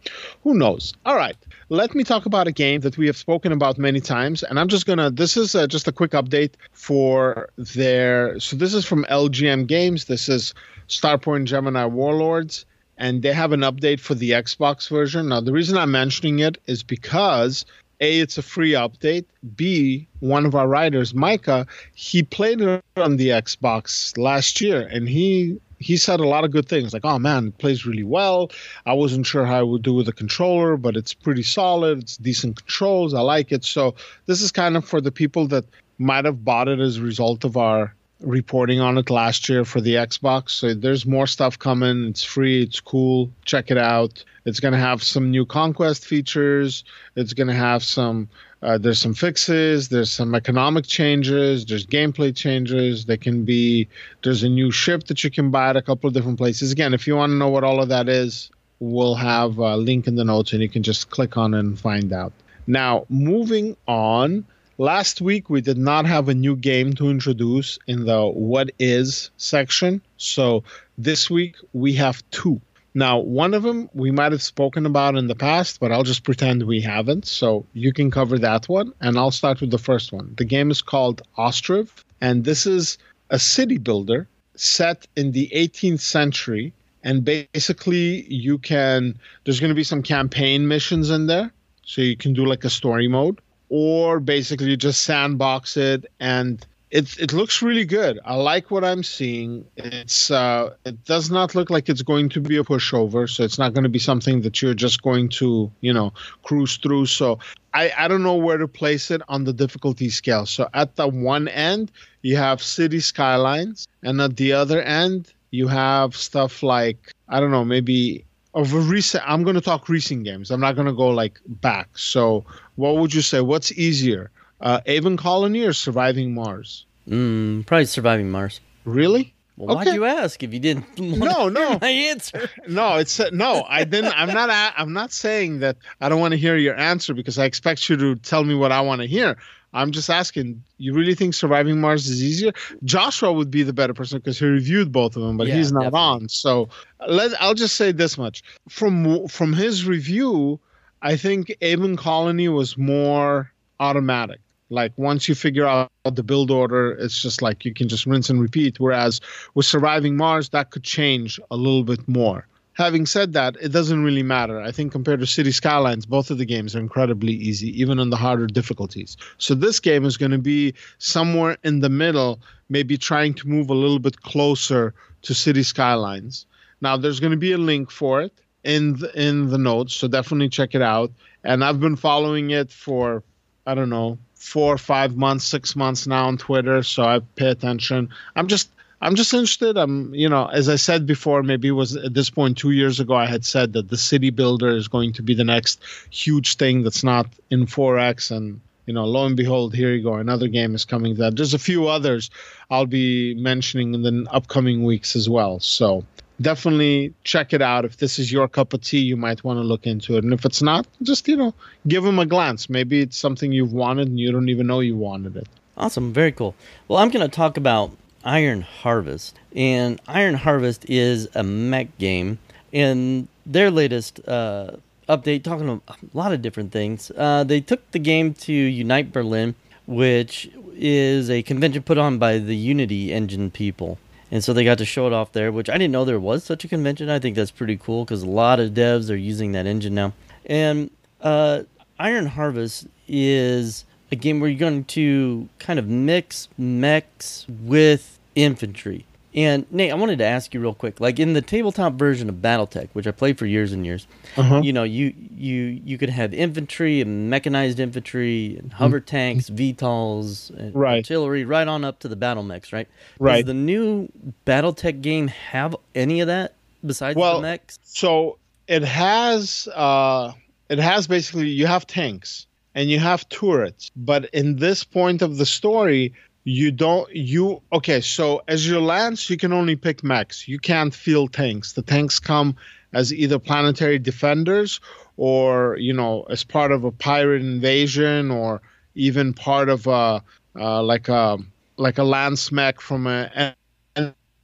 Speaker 3: who knows? All right. Let me talk about a game that we have spoken about many times, and I'm just gonna. This is uh, just a quick update for their. So this is from LGM Games. This is Starpoint Gemini Warlords and they have an update for the Xbox version. Now, the reason I'm mentioning it is because a, it's a free update. B, one of our writers, Micah, he played it on the Xbox last year, and he he said a lot of good things. Like, oh man, it plays really well. I wasn't sure how I would do with the controller, but it's pretty solid. It's decent controls. I like it. So this is kind of for the people that might have bought it as a result of our reporting on it last year for the Xbox. So there's more stuff coming. It's free. It's cool. Check it out. It's going to have some new conquest features. It's going to have some. Uh, there's some fixes. There's some economic changes. There's gameplay changes. There can be. There's a new ship that you can buy at a couple of different places. Again, if you want to know what all of that is, we'll have a link in the notes, and you can just click on and find out. Now, moving on Last week, we did not have a new game to introduce in the What Is section. So this week, we have two. Now, one of them we might have spoken about in the past, but I'll just pretend we haven't. So you can cover that one, and I'll start with the first one. The game is called Ostriv, and this is a city builder set in the 18th century. And basically, you can, there's going to be some campaign missions in there. So you can do like a story mode or basically just sandbox it and it it looks really good. I like what I'm seeing. It's uh, it does not look like it's going to be a pushover, so it's not going to be something that you're just going to you know cruise through. So I I don't know where to place it on the difficulty scale. So at the one end you have city skylines, and at the other end you have stuff like I don't know maybe of a recent i'm going to talk recent games i'm not going to go like back so what would you say what's easier uh, aven colony or surviving mars
Speaker 2: mm, probably surviving mars
Speaker 3: really
Speaker 2: Well,
Speaker 3: Okay.
Speaker 2: why'd you ask if you didn't?
Speaker 3: No,
Speaker 2: hear
Speaker 3: no.
Speaker 2: My answer.
Speaker 3: No, it's uh, no. I didn't. I'm not. I'm not saying that I don't want to hear your answer because I expect you to tell me what I want to hear. I'm just asking. You really think surviving Mars is easier? Joshua would be the better person because he reviewed both of them, but
Speaker 2: Yeah,
Speaker 3: he's not
Speaker 2: definitely.
Speaker 3: on. So let. I'll just say this much from from his review. I think Aven Colony was more automatic. Like once you figure out the build order, it's just like you can just rinse and repeat. Whereas with Surviving Mars, that could change a little bit more. Having said that, it doesn't really matter. I think compared to City Skylines, both of the games are incredibly easy, even on the harder difficulties. So this game is going to be somewhere in the middle, maybe trying to move a little bit closer to City Skylines. Now, there's going to be a link for it in the, in the notes, so definitely check it out. And I've been following it for I don't know four five months, six months now on Twitter, so I pay attention. I'm just I'm just interested. I'm you know as I said before, maybe it was at this point two years ago I had said that the city builder is going to be the next huge thing that's not in 4x and. You know, lo and behold, here you go. Another game is coming. That there's a few others I'll be mentioning in the upcoming weeks as well. So definitely check it out. If this is your cup of tea, you might want to look into it. And if it's not, just, you know, give them a glance. Maybe it's something you've wanted and you don't even know you wanted it.
Speaker 2: Awesome, very cool. Well, I'm going to talk about Iron Harvest, and Iron Harvest is a mech game, and their latest uh, update, talking a lot of different things. Uh, they took the game to Unite Berlin, which is a convention put on by the Unity Engine people. And so they got to show it off there, which I didn't know there was such a convention. I think that's pretty cool because a lot of devs are using that engine now. And uh, Iron Harvest is a game where you're going to kind of mix mechs with infantry. And Nate, I wanted to ask you real quick, like in the tabletop version of BattleTech, which I played for years and years,
Speaker 3: Uh-huh.
Speaker 2: you know, you you you could have infantry and mechanized infantry and hover tanks, VTOLs, and
Speaker 3: Mm-hmm. Right.
Speaker 2: artillery, right on up to the battle mechs, right?
Speaker 3: Right.
Speaker 2: Does the new BattleTech game have any of that besides
Speaker 3: Well,
Speaker 2: the mechs?
Speaker 3: So it has uh it has basically you have tanks and you have turrets, but in this point of the story, you don't you okay, so as your lance you can only pick mechs. You can't field tanks. The tanks come as either planetary defenders or, you know, as part of a pirate invasion or even part of a uh, like a like a lance mech from an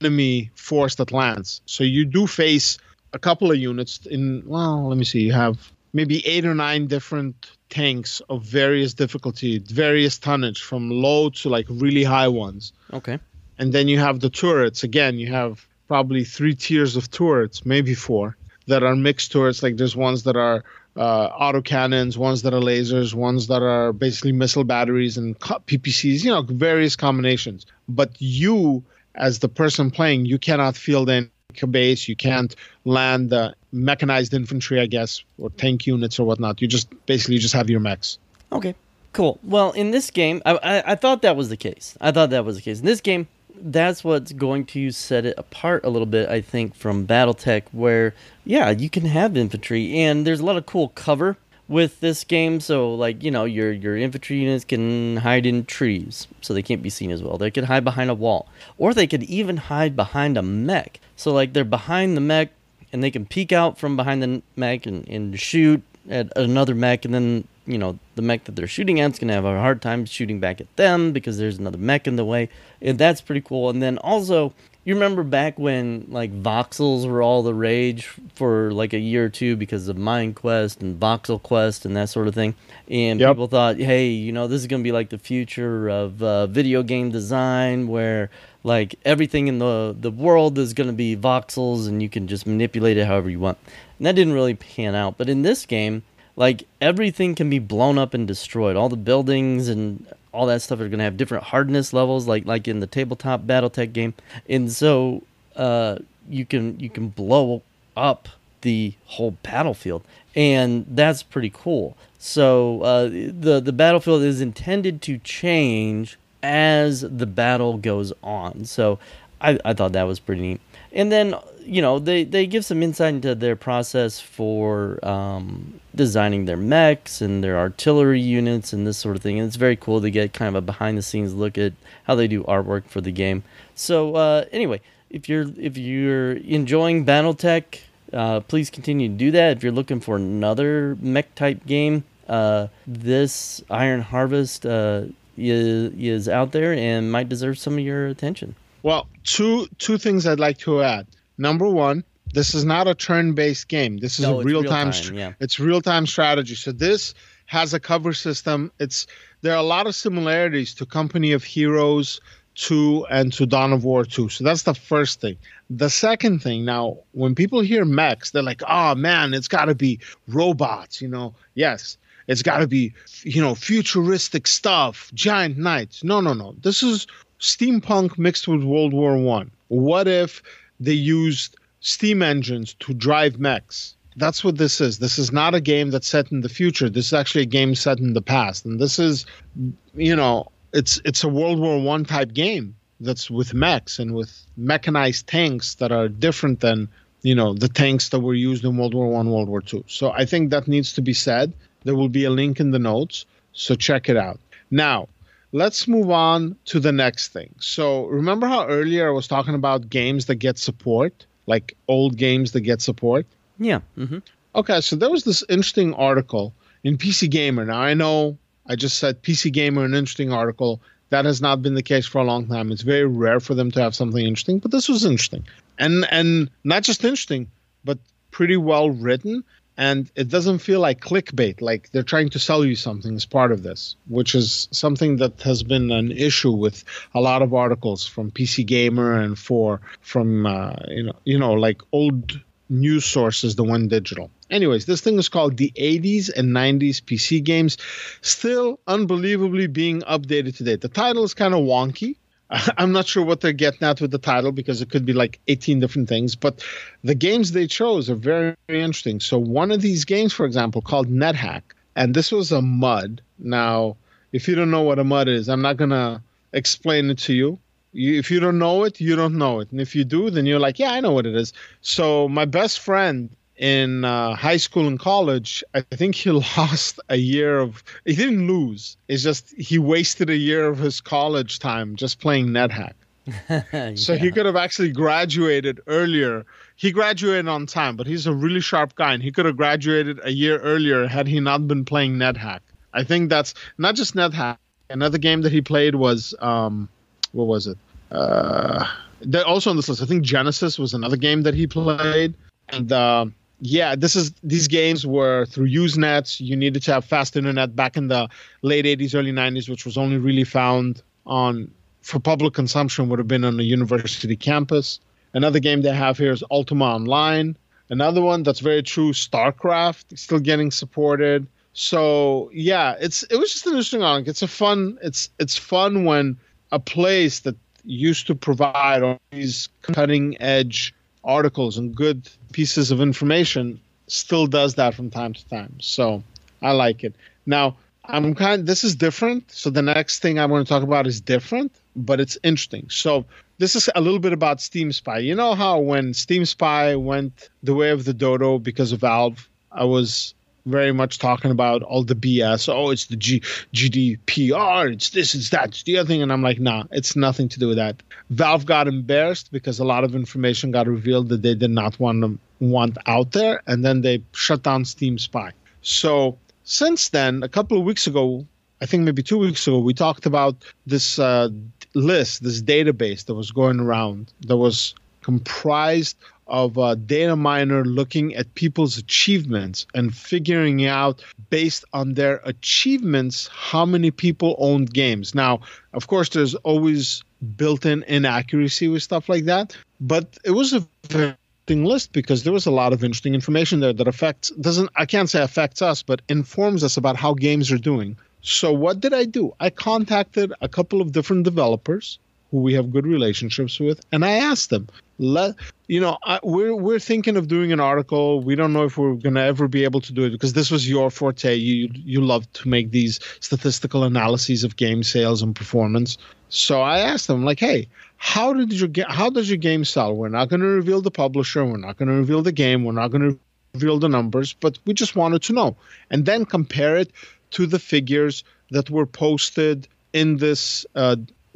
Speaker 3: enemy force that lands. So you do face a couple of units in well, let me see, you have maybe eight or nine different tanks of various difficulty, various tonnage from low to like really high ones.
Speaker 2: Okay.
Speaker 3: And then you have the turrets. Again, you have probably three tiers of turrets, maybe four, that are mixed turrets. Like there's ones that are uh, auto cannons, ones that are lasers, ones that are basically missile batteries and PPCs, you know, various combinations. But you, as the person playing, you cannot field any base. You can't land the mechanized infantry, I guess, or tank units or whatnot. You just basically just have your mechs.
Speaker 2: Okay, cool. Well, in this game, I, I, I thought that was the case. I thought that was the case. In this game, that's what's going to set it apart a little bit, I think, from BattleTech, where, yeah, you can have infantry, and there's a lot of cool cover with this game. So, like, you know, your, your infantry units can hide in trees, so they can't be seen as well. They could hide behind a wall, or they could even hide behind a mech. So, like, they're behind the mech, and they can peek out from behind the mech and, and shoot at another mech, and then you know the mech that they're shooting at is to have a hard time shooting back at them because there's another mech in the way, and that's pretty cool. And then also, you remember back when like voxels were all the rage for like a year or two because of Mind Quest and Voxel Quest and that sort of thing, and
Speaker 3: Yep.
Speaker 2: people thought, hey, you know, this is going to be like the future of uh, video game design where like everything in the the world is going to be voxels and you can just manipulate it however you want. And that didn't really pan out. But in this game, like everything can be blown up and destroyed. All the buildings and all that stuff are going to have different hardness levels, like like in the tabletop BattleTech game. And so uh, you can you can blow up the whole battlefield, and that's pretty cool. So uh, the the battlefield is intended to change as the battle goes on. So I, I thought that was pretty neat. And then you know they, they give some insight into their process for um, designing their mechs and their artillery units and this sort of thing. And it's very cool to get kind of a behind the scenes look at how they do artwork for the game. So uh, anyway, if you're if you're enjoying BattleTech, uh, please continue to do that. If you're looking for another mech type game, uh, this Iron Harvest uh, is, is out there and might deserve some of your attention.
Speaker 3: Well, two two things I'd like to add. Number one, this is not a turn-based game. This is
Speaker 2: No,
Speaker 3: a real-time.
Speaker 2: real-time, yeah.
Speaker 3: It's real-time strategy. So this has a cover system. It's there are a lot of similarities to Company of Heroes 2 and to Dawn of War 2. So that's the first thing. The second thing, now when people hear mechs, they're like, "Oh man, it's got to be robots." You know, yes, it's got to be you know futuristic stuff, giant knights. No, no, no. This is steampunk mixed with World War One. What if they used steam engines to drive mechs? That's what this is. This is not a game that's set in the future. This is actually a game set in the past, and this is, you know, it's it's a World War One type game that's with mechs and with mechanized tanks that are different than you know the tanks that were used in World War One, World War Two. So I think that needs to be said. There will be a link in the notes, so check it out. Now, let's move on to the next thing. So remember how earlier I was talking about games that get support, like old games that get support.
Speaker 2: Yeah. hmm
Speaker 3: Okay, so there was this interesting article in PC Gamer. Now I know I just said PC Gamer, an interesting article. That has not been the case for a long time. It's very rare for them to have something interesting, but this was interesting, and and not just interesting, but pretty well written. And it doesn't feel like clickbait, like they're trying to sell you something as part of this, which is something that has been an issue with a lot of articles from PC Gamer and for from uh, you know you know like old news sources the one digital. Anyways, this thing is called the 80s and 90s PC games, still unbelievably being updated today. The title is kind of wonky. I'm not sure what they're getting at with the title because it could be like 18 different things, but the games they chose are very, very interesting. So, one of these games, for example, called NetHack, and this was a mud. Now, if you don't know what a mud is, I'm not going to explain it to you. you. If you don't know it, you don't know it. And if you do, then you're like, yeah, I know what it is. So, my best friend in uh, high school and college, I think he lost a year of. He didn't lose. It's just he wasted a year of his college time just playing NetHack. So he could have actually graduated earlier. He graduated on time, but he's a really sharp guy, and he could have graduated a year earlier had he not been playing NetHack. I think that's not just NetHack. Another game that he played was um, what was it? Uh, also on this list. I think Genesis was another game that he played, and uh, yeah, this is these games were through Usenets. You needed to have fast internet back in the late '80s, early '90s, which was only really found on for public consumption would have been on a university campus. Another game they have here is Ultima Online. Another one that's very true, StarCraft, still getting supported. So yeah, it's it was just an interesting. It's a fun. It's it's fun when a place that used to provide all these cutting edge articles and good pieces of information still does that from time to time. So I like it. Now I'm kind. Of, This is different. So the next thing I want to talk about is different, but it's interesting. So this is a little bit about Steam Spy. You know how when Steam Spy went the way of the dodo because of Valve, I was very much talking about all the BS. Oh, it's the G- GDPR. It's this. It's that. It's the other thing. And I'm like, nah, it's nothing to do with that. Valve got embarrassed because a lot of information got revealed that they did not want to want out there, and then they shut down Steam Spy. So since then, a couple of weeks ago, I think maybe two weeks ago, we talked about this uh, list, this database that was going around that was comprised of a data miner looking at people's achievements and figuring out based on their achievements how many people owned games. Now, of course, there's always built-in inaccuracy with stuff like that, but it was a very list because there was a lot of interesting information there that affects doesn't I can't say affects us, but informs us about how games are doing. So what did I do? I contacted a couple of different developers who we have good relationships with, and I asked them, let you know, I, we're we're thinking of doing an article. We don't know if we're gonna ever be able to do it because this was your forte. You you love to make these statistical analyses of game sales and performance. So I asked them, like, hey, how did your how does your game sell? We're not going to reveal the publisher. We're not going to reveal the game. We're not going to reveal the numbers, but we just wanted to know, and then compare it to the figures that were posted in this uh,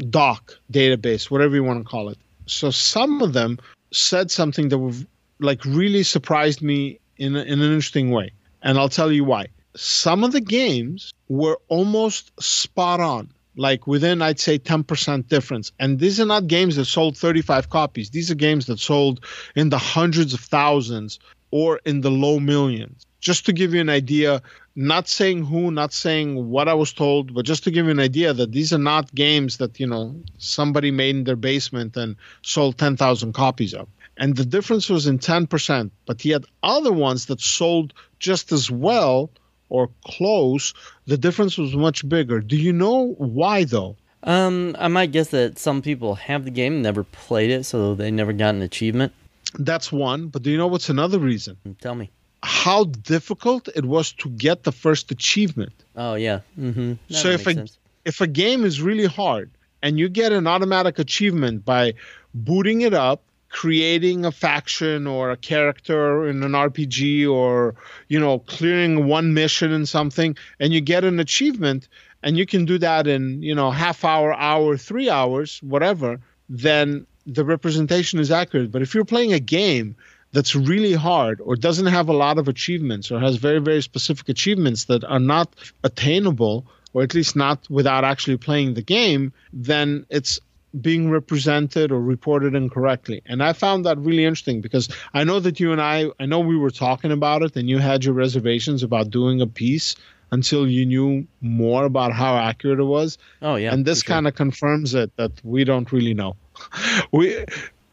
Speaker 3: doc database, whatever you want to call it. So some of them said something that was like really surprised me in, in an interesting way. And I'll tell you why. Some of the games were almost spot on, like within, I'd say, 10% difference. And these are not games that sold 35 copies. These are games that sold in the hundreds of thousands or in the low millions. Just to give you an idea, not saying who, not saying what I was told, but just to give you an idea that these are not games that, you know, somebody made in their basement and sold 10,000 copies of. And the difference was in 10%, but he had other ones that sold just as well or close. The difference was much bigger. Do you know why though?
Speaker 2: Um, I might guess that some people have the game, never played it, so they never got an achievement.
Speaker 3: That's one, but do you know what's another reason?
Speaker 2: Tell me.
Speaker 3: How difficult it was to get the first achievement.
Speaker 2: Oh yeah. Mm-hmm.
Speaker 3: so if a sense. if a game is really hard and you get an automatic achievement by booting it up creating a faction or a character in an RPG or you know clearing one mission in something and you get an achievement and you can do that in you know half hour hour 3 hours whatever then the representation is accurate but if you're playing a game that's really hard or doesn't have a lot of achievements or has very very specific achievements that are not attainable or at least not without actually playing the game then it's being represented or reported incorrectly. And I found that really interesting because I know that you and I, I know we were talking about it and you had your reservations about doing a piece until you knew more about how accurate it was.
Speaker 2: Oh yeah.
Speaker 3: And this sure. kind of confirms it that we don't really know. we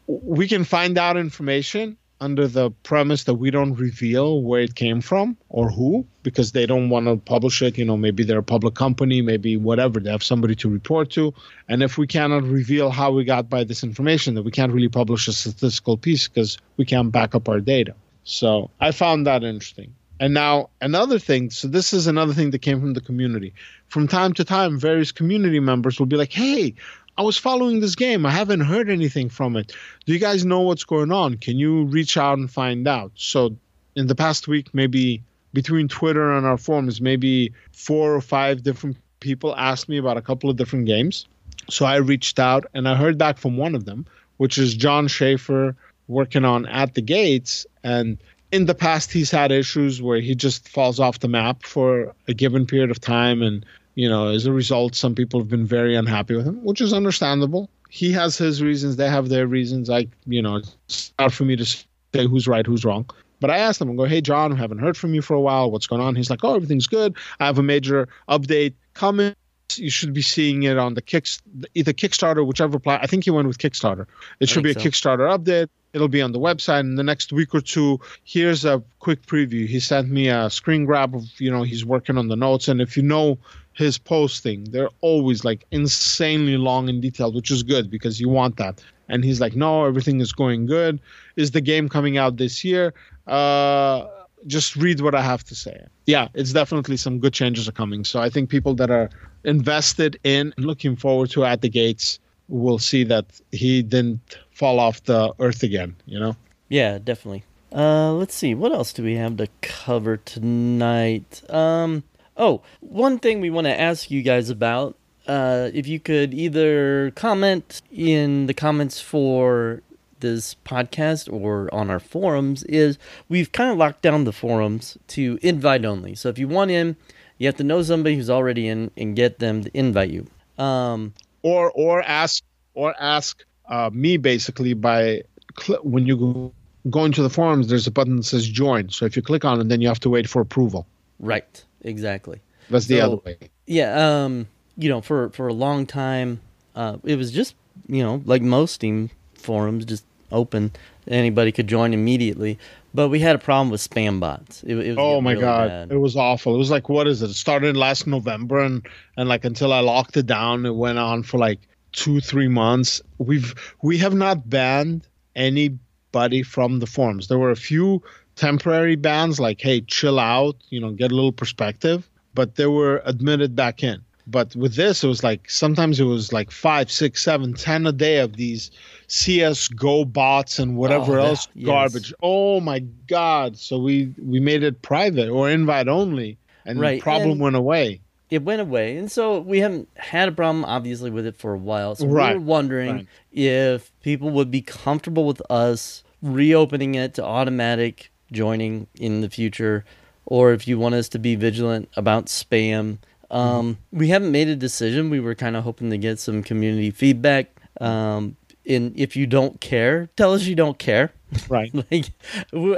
Speaker 3: we can find out information under the premise that we don't reveal where it came from or who because they don't want to publish it. You know, maybe they're a public company, maybe whatever. They have somebody to report to. And if we cannot reveal how we got by this information, then we can't really publish a statistical piece because we can't back up our data. So I found that interesting. And now another thing, so this is another thing that came from the community. From time to time, various community members will be like, hey, I was following this game. I haven't heard anything from it. Do you guys know what's going on? Can you reach out and find out? So, in the past week, maybe between Twitter and our forums, maybe four or five different people asked me about a couple of different games. So I reached out and I heard back from one of them, which is Jon Shafer working on At the Gates. And in the past, he's had issues where he just falls off the map for a given period of time and you know, as a result, some people have been very unhappy with him, which is understandable. He has his reasons; they have their reasons. I, you know, it's hard for me to say who's right, who's wrong. But I asked him, I go, hey, Jon, I haven't heard from you for a while. What's going on? He's like, oh, everything's good. I have a major update coming. You should be seeing it on the kick, either Kickstarter, whichever plan. I think he went with Kickstarter. It should be a so. Kickstarter update. It'll be on the website in the next week or two. Here's a quick preview. He sent me a screen grab of, you know, he's working on the notes. And if you know his posting. They're always like insanely long and detailed, which is good because you want that. And he's like, no, everything is going good. Is the game coming out this year? Uh, just read what I have to say. Yeah, it's definitely some good changes are coming. So I think people that are invested in and looking forward to at the gates will see that he didn't fall off the earth again, you know?
Speaker 2: Yeah, definitely. Uh, let's see. What else do we have to cover tonight? Um, Oh, one thing we want to ask you guys about uh, if you could either comment in the comments for this podcast or on our forums is we've kind of locked down the forums to invite only. So if you want in, you have to know somebody who's already in and get them to invite you. Um,
Speaker 3: or or ask or ask uh, me basically by cl- when you go, go into the forums, there's a button that says join. So if you click on it, then you have to wait for approval.
Speaker 2: Right exactly.
Speaker 3: That's the so, other way.
Speaker 2: Yeah, um, you know, for for a long time, uh, it was just you know like most Steam forums, just open. Anybody could join immediately. But we had a problem with spam bots. It, it
Speaker 3: oh my
Speaker 2: really
Speaker 3: god,
Speaker 2: bad.
Speaker 3: it was awful. It was like what is it? It started last November, and and like until I locked it down, it went on for like two three months. We've we have not banned anybody from the forums. There were a few temporary bans like hey chill out you know get a little perspective but they were admitted back in but with this it was like sometimes it was like five six seven ten a day of these cs go bots and whatever oh, else yes. garbage oh my god so we we made it private or invite only and right. the problem and went away
Speaker 2: it went away, and so we haven't had a problem, obviously, with it for a while. So
Speaker 3: Right.
Speaker 2: we were wondering
Speaker 3: Right.
Speaker 2: if people would be comfortable with us reopening it to automatic joining in the future, or if you want us to be vigilant about spam. Um, we haven't made a decision. We were kind of hoping to get some community feedback. Um, and if you don't care, tell us you don't care.
Speaker 3: Right.
Speaker 2: like,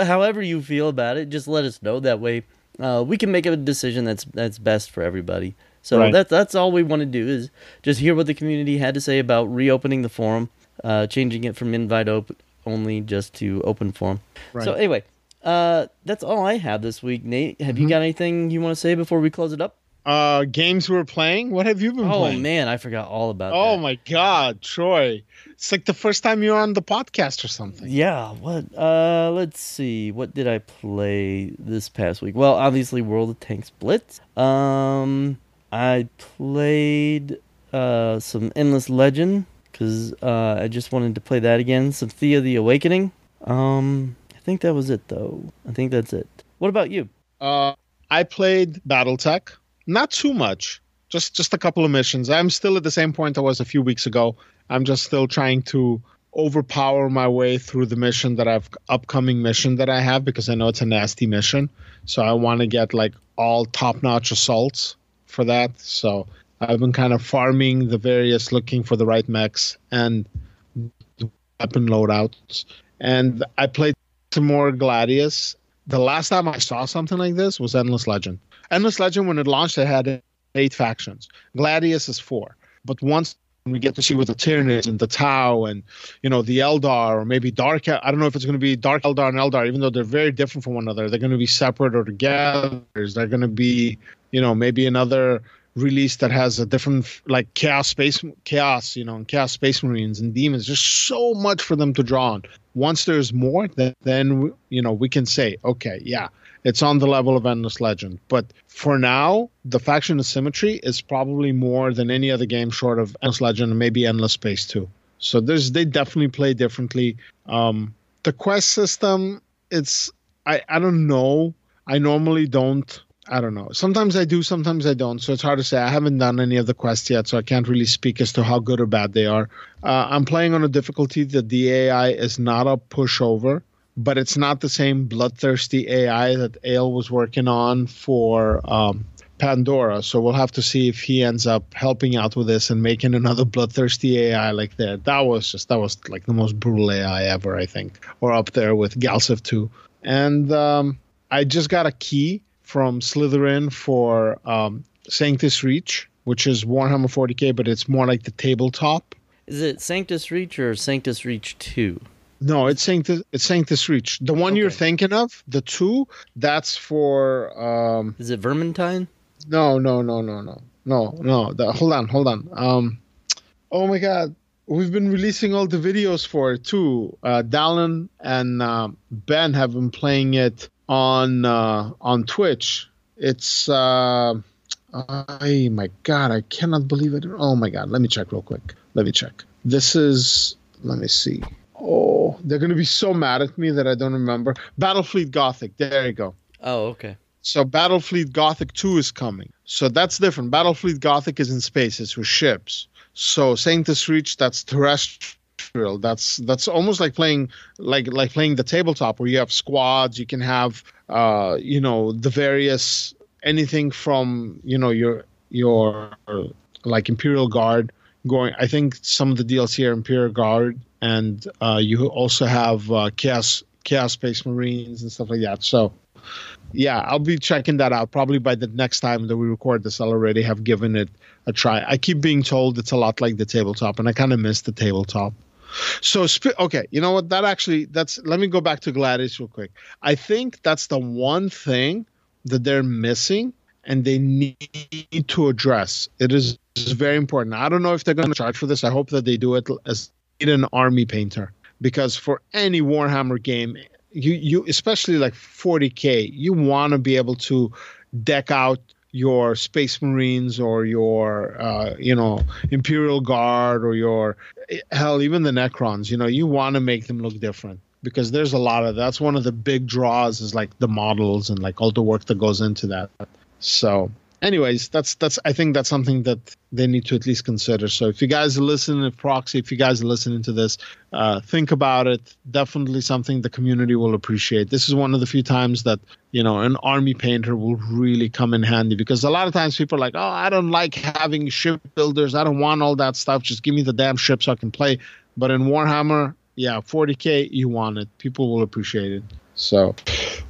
Speaker 2: however you feel about it, just let us know. That way, uh, we can make a decision that's that's best for everybody. So
Speaker 3: Right.
Speaker 2: that's that's all we want to do is just hear what the community had to say about reopening the forum, uh, changing it from invite op- only just to open forum.
Speaker 3: Right.
Speaker 2: So anyway, uh, that's all I have this week. Nate, have
Speaker 3: Mm-hmm.
Speaker 2: you got anything you want to say before we close it up?
Speaker 3: Uh, games we're playing. What have you been
Speaker 2: Oh
Speaker 3: playing?
Speaker 2: man, I forgot all about
Speaker 3: Oh
Speaker 2: that.
Speaker 3: my God, Troy! It's like the first time you're on the podcast or something.
Speaker 2: Yeah, what uh let's see. What did I play this past week? Well, obviously World of Tanks Blitz. Um I played uh some Endless Legend cuz uh I just wanted to play that again. Some Thea the Awakening. Um think that was it though. I think that's it. What about you?
Speaker 3: Uh, I played BattleTech. Not too much. Just just a couple of missions. I'm still at the same point I was a few weeks ago. I'm just still trying to overpower my way through the mission that I've upcoming mission that I have because I know it's a nasty mission. So I want to get like all top-notch assaults for that. So I've been kind of farming the various looking for the right mechs and weapon loadouts. And I played more Gladius the last time I saw something like this was Endless Legend. Endless Legend, when it launched, it had eight factions. Gladius is four. But once we get to see what the Tyranids and the Tau and, you know, the Eldar or maybe Dark, I don't know if it's going to be Dark Eldar and Eldar, even though they're very different from one another. They're going to be separate or together. They're going to be, you know, maybe another release that has a different like chaos space chaos you know and chaos space marines and demons there's so much for them to draw on once there's more then, then you know we can say okay yeah it's on the level of endless legend. But for now the faction asymmetry is probably more than any other game short of endless legend and maybe endless space too. So there's they definitely play differently. Um the quest system it's i i don't know. I normally don't I don't know. Sometimes I do, sometimes I don't. So it's hard to say. I haven't done any of the quests yet, so I can't really speak as to how good or bad they are. Uh, I'm playing on a difficulty that the AI is not a pushover, but it's not the same bloodthirsty AI that Ale was working on for um, Pandora. So we'll have to see if he ends up helping out with this and making another bloodthirsty AI like that. That was just that was like the most brutal AI ever, I think, or up there with Galciv 2. And um, I just got a key from Slitherine for um, Sanctus Reach, which is Warhammer 40k, but it's more like the tabletop.
Speaker 2: Is it Sanctus Reach or Sanctus Reach 2?
Speaker 3: No, it's Sanctus. It's Sanctus Reach. The one you're thinking of, the two, that's for. Um,
Speaker 2: Is it Vermintide?
Speaker 3: no, no, no, no, no, no, no. The, hold on, hold on. Um, oh my God, we've been releasing all the videos for it too. Uh, Dallin and um Ben have been playing it on uh, on Twitch. It's. Uh, oh my God, I cannot believe it. Oh my God, let me check real quick. Let me check. This is. Let me see. Oh, they're gonna be so mad at me that I don't remember. Battlefleet Gothic. There you go.
Speaker 2: Oh, okay.
Speaker 3: So Battlefleet Gothic 2 is coming. So that's different. Battlefleet Gothic is in space, it's with ships. So Sanctus Reach, that's terrestrial. That's that's almost like playing like like playing the tabletop where you have squads, you can have uh, you know, the various anything from, you know, your your like Imperial Guard going I think some of the DLC are Imperial Guard and uh, you also have uh, Chaos Chaos Space Marines and stuff like that. So yeah, I'll be checking that out. Probably by the next time that we record this, I'll already have given it a try. I keep being told it's a lot like the tabletop, and I kind of miss the tabletop. So, okay, you know what? That actually, that's. Let me go back to Gladius real quick. I think that's the one thing that they're missing, and they need to address. It is, very important. I don't know if they're going to charge for this. I hope that they do it as an army painter, because for any Warhammer game, you you especially like 40k you want to be able to deck out your space marines or your uh, you know imperial guard or your hell even the necrons you know you want to make them look different because there's a lot of that's one of the big draws is like the models and like all the work that goes into that. So anyways, that's that's I think that's something that they need to at least consider. So if you guys are listening to Proxy, if you guys are listening to this, uh, think about it. Definitely something the community will appreciate. This is one of the few times that you know an army painter will really come in handy because a lot of times people are like, oh, I don't like having ship builders. I don't want all that stuff. Just give me the damn ship so I can play. But in Warhammer, yeah, 40k, you want it. People will appreciate it. So,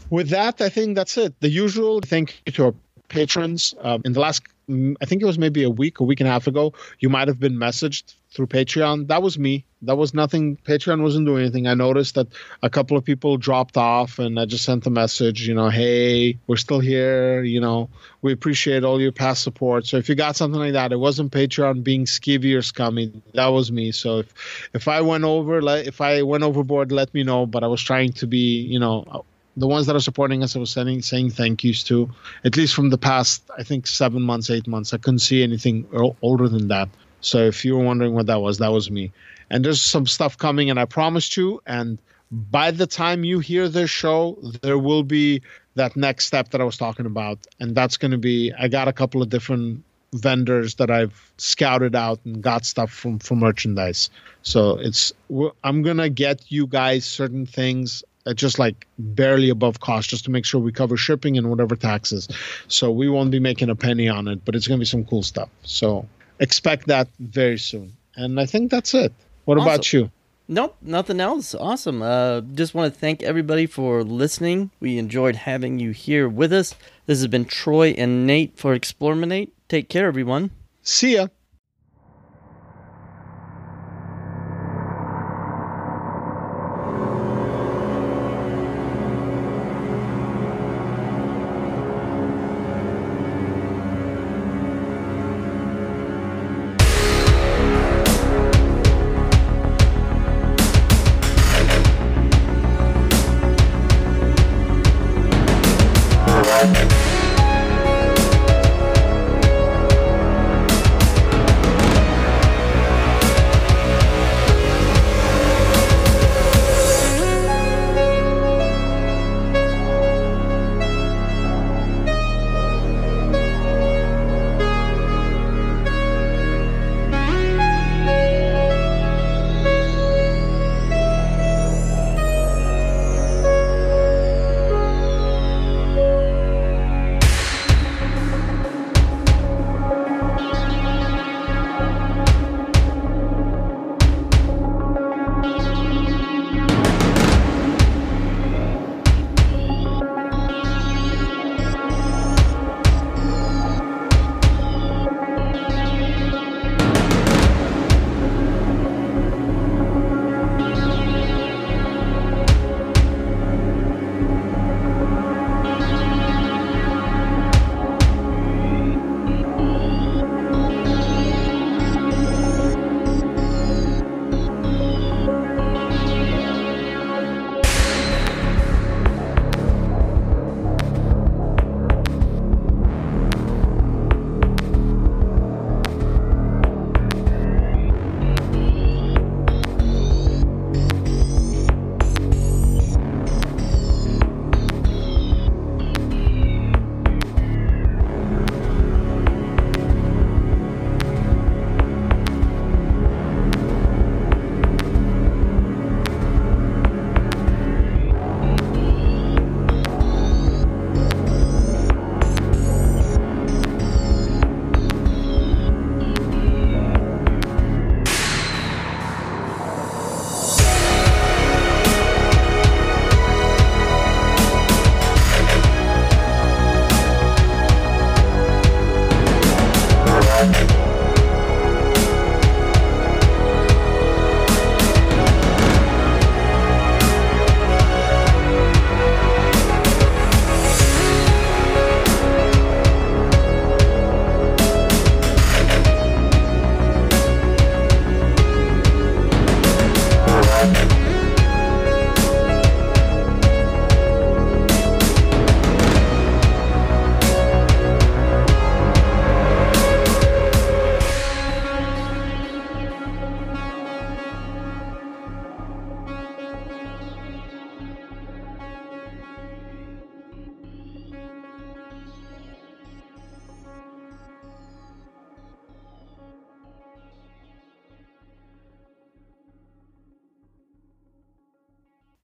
Speaker 3: with that, I think that's it. The usual thank you to our patrons. Um, in the last, I think it was maybe a week, a week and a half ago, you might have been messaged through Patreon. That was me. That was nothing. Patreon wasn't doing anything. I noticed that a couple of people dropped off, and I just sent a message, you know, hey, we're still here. You know, we appreciate all your past support. So if you got something like that, it wasn't Patreon being skeevy or scummy. That was me. So if if I went over, if I went overboard, let me know. But I was trying to be, you know, the ones that are supporting us, I was sending saying thank yous to. At least from the past, I think seven months, eight months, I couldn't see anything older than that. So if you were wondering what that was, that was me. And there's some stuff coming, and I promised you. And by the time you hear this show, there will be that next step that I was talking about, and that's going to be I got a couple of different vendors that I've scouted out and got stuff from from merchandise. So it's I'm gonna get you guys certain things just like barely above cost just to make sure we cover shipping and whatever taxes. So we won't be making a penny on it, but it's going to be some cool stuff. So expect that very soon. And I think that's it. What awesome. about you?
Speaker 2: Nope, nothing else. Awesome. Uh, just want to thank everybody for listening. We enjoyed having you here with us. This has been Troy and Nate for Explorminate. Take care, everyone.
Speaker 3: See ya.